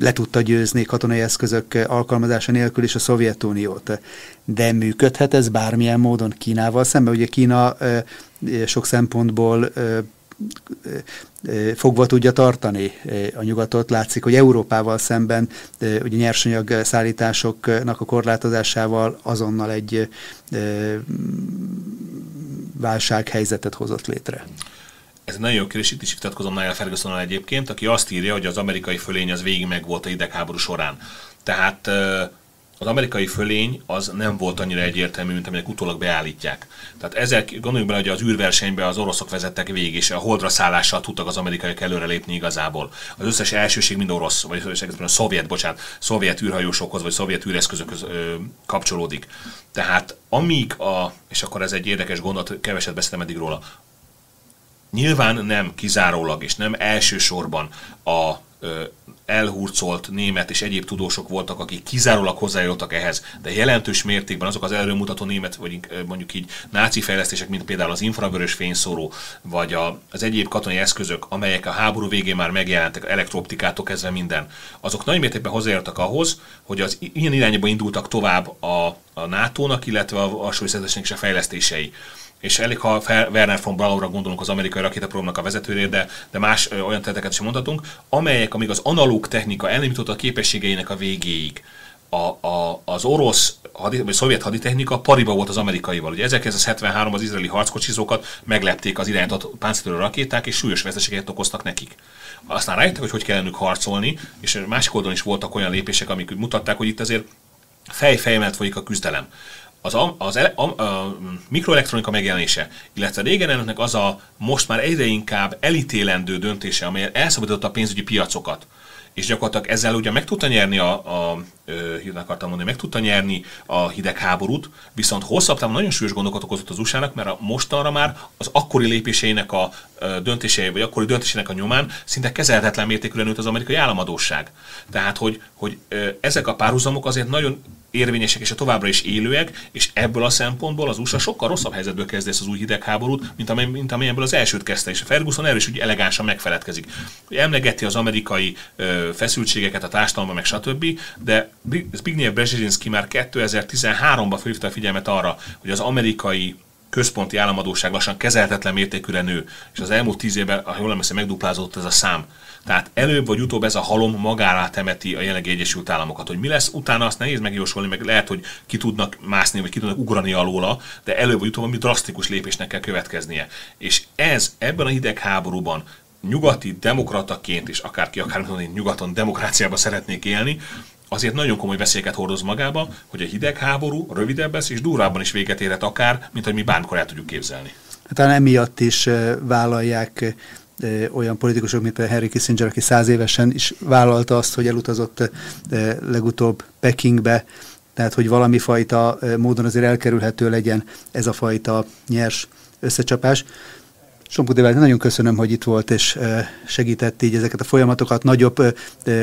le tudta győzni katonai eszközök alkalmazása nélkül is a Szovjetuniót. De működhet ez bármilyen módon Kínával szemben? Ugye Kína sok szempontból fogva tudja tartani a nyugatot. Látszik, hogy Európával szemben ugye nyersanyag szállításoknak a korlátozásával azonnal egy válsághelyzetet hozott létre. Ez egy nagyon jó kérdés, itt is vitatkozom Niall ferguson egyébként, aki azt írja, hogy az amerikai fölény az végig meg volt a idegháború során. Tehát az amerikai fölény az nem volt annyira egyértelmű, mint aminek utólag beállítják. Tehát ezek, gondoljunk bele, hogy az űrversenyben az oroszok vezettek végig, és a holdra szállással tudtak az amerikaiak előrelépni igazából. Az összes elsőség mind orosz, vagy a szovjet, bocsánat, szovjet űrhajósokhoz, vagy szovjet űreszközökhöz ö, kapcsolódik. Tehát amíg a, és akkor ez egy érdekes gondolat, keveset beszéltem eddig róla, nyilván nem kizárólag és nem elsősorban a elhurcolt német és egyéb tudósok voltak, akik kizárólag hozzájárultak ehhez, de jelentős mértékben azok az előmutató német, vagy mondjuk így náci fejlesztések, mint például az infravörös fényszóró, vagy az egyéb katonai eszközök, amelyek a háború végén már megjelentek, elektrooptikától kezdve minden, azok nagy mértékben hozzájárultak ahhoz, hogy az ilyen irányba indultak tovább a, a NATO-nak, illetve a, a és a fejlesztései és elég, ha Werner von Braunra gondolunk az amerikai rakétaprogramnak a vezetőjére, de, de más ö, olyan területeket is mondhatunk, amelyek, amíg az analóg technika el nem jutott a képességeinek a végéig, a, a, az orosz hadi, vagy szovjet haditechnika pariba volt az amerikaival. Ugye 1973 az izraeli harckocsizókat meglepték az irányított páncéltörő rakéták, és súlyos veszteségeket okoztak nekik. Aztán rájöttek, hogy hogy kell harcolni, és másik oldalon is voltak olyan lépések, amik mutatták, hogy itt azért fej-fej folyik a küzdelem az, a, az a, a, a mikroelektronika megjelenése, illetve régen ennek az a most már egyre inkább elítélendő döntése, amely elszabadította a pénzügyi piacokat, és gyakorlatilag ezzel ugye meg tudta nyerni a, a hírnek akartam mondani, meg tudta nyerni a hidegháborút, viszont hosszabb távon nagyon súlyos gondokat okozott az USA-nak, mert a mostanra már az akkori lépéseinek a döntései, vagy akkori döntésének a nyomán szinte kezelhetetlen mértékűen nőtt az amerikai államadóság. Tehát, hogy, hogy ezek a párhuzamok azért nagyon érvényesek és a továbbra is élőek, és ebből a szempontból az USA sokkal rosszabb helyzetből kezd ezt az új hidegháborút, mint, amely, mint ebből az elsőt kezdte, és a Ferguson erről is úgy elegánsan megfeledkezik. Emlegeti az amerikai ö, feszültségeket a társadalomban, meg stb., de Zbigniew Brzezinski már 2013-ban felhívta a figyelmet arra, hogy az amerikai központi államadóság lassan kezelhetetlen mértékűre nő, és az elmúlt tíz évben, ha jól emlékszem, megduplázódott ez a szám. Tehát előbb vagy utóbb ez a halom magára temeti a jelenlegi Egyesült Államokat. Hogy mi lesz utána, azt nehéz megjósolni, meg lehet, hogy ki tudnak mászni, vagy ki tudnak ugrani alóla, de előbb vagy utóbb ami drasztikus lépésnek kell következnie. És ez ebben a hidegháborúban nyugati demokrataként, és akárki akár mondani, nyugaton demokráciába szeretnék élni, azért nagyon komoly veszélyeket hordoz magába, hogy a hidegháború rövidebb lesz és durvábban is véget érhet akár, mint hogy mi bármikor el tudjuk képzelni. Hát emiatt is vállalják olyan politikusok, mint például Henry Kissinger, aki száz évesen is vállalta azt, hogy elutazott legutóbb Pekingbe, tehát hogy valami fajta módon azért elkerülhető legyen ez a fajta nyers összecsapás. Sompó nagyon köszönöm, hogy itt volt, és segített így ezeket a folyamatokat nagyobb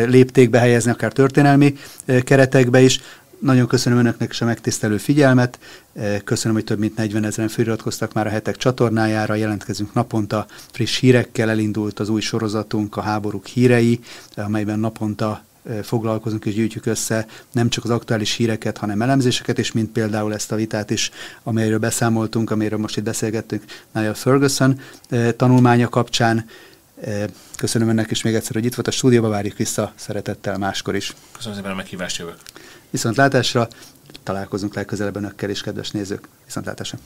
léptékbe helyezni, akár történelmi keretekbe is. Nagyon köszönöm Önöknek is a megtisztelő figyelmet. Köszönöm, hogy több mint 40 ezeren feliratkoztak már a hetek csatornájára. Jelentkezünk naponta friss hírekkel. Elindult az új sorozatunk, a háborúk hírei, amelyben naponta foglalkozunk és gyűjtjük össze nem csak az aktuális híreket, hanem elemzéseket is, mint például ezt a vitát is, amelyről beszámoltunk, amelyről most itt beszélgettünk Niall Ferguson tanulmánya kapcsán. Köszönöm önnek is még egyszer, hogy itt volt a stúdióba, várjuk vissza szeretettel máskor is. Köszönöm szépen a meghívást, jövök. Viszont látásra találkozunk legközelebb önökkel is, kedves nézők. Viszont látásra.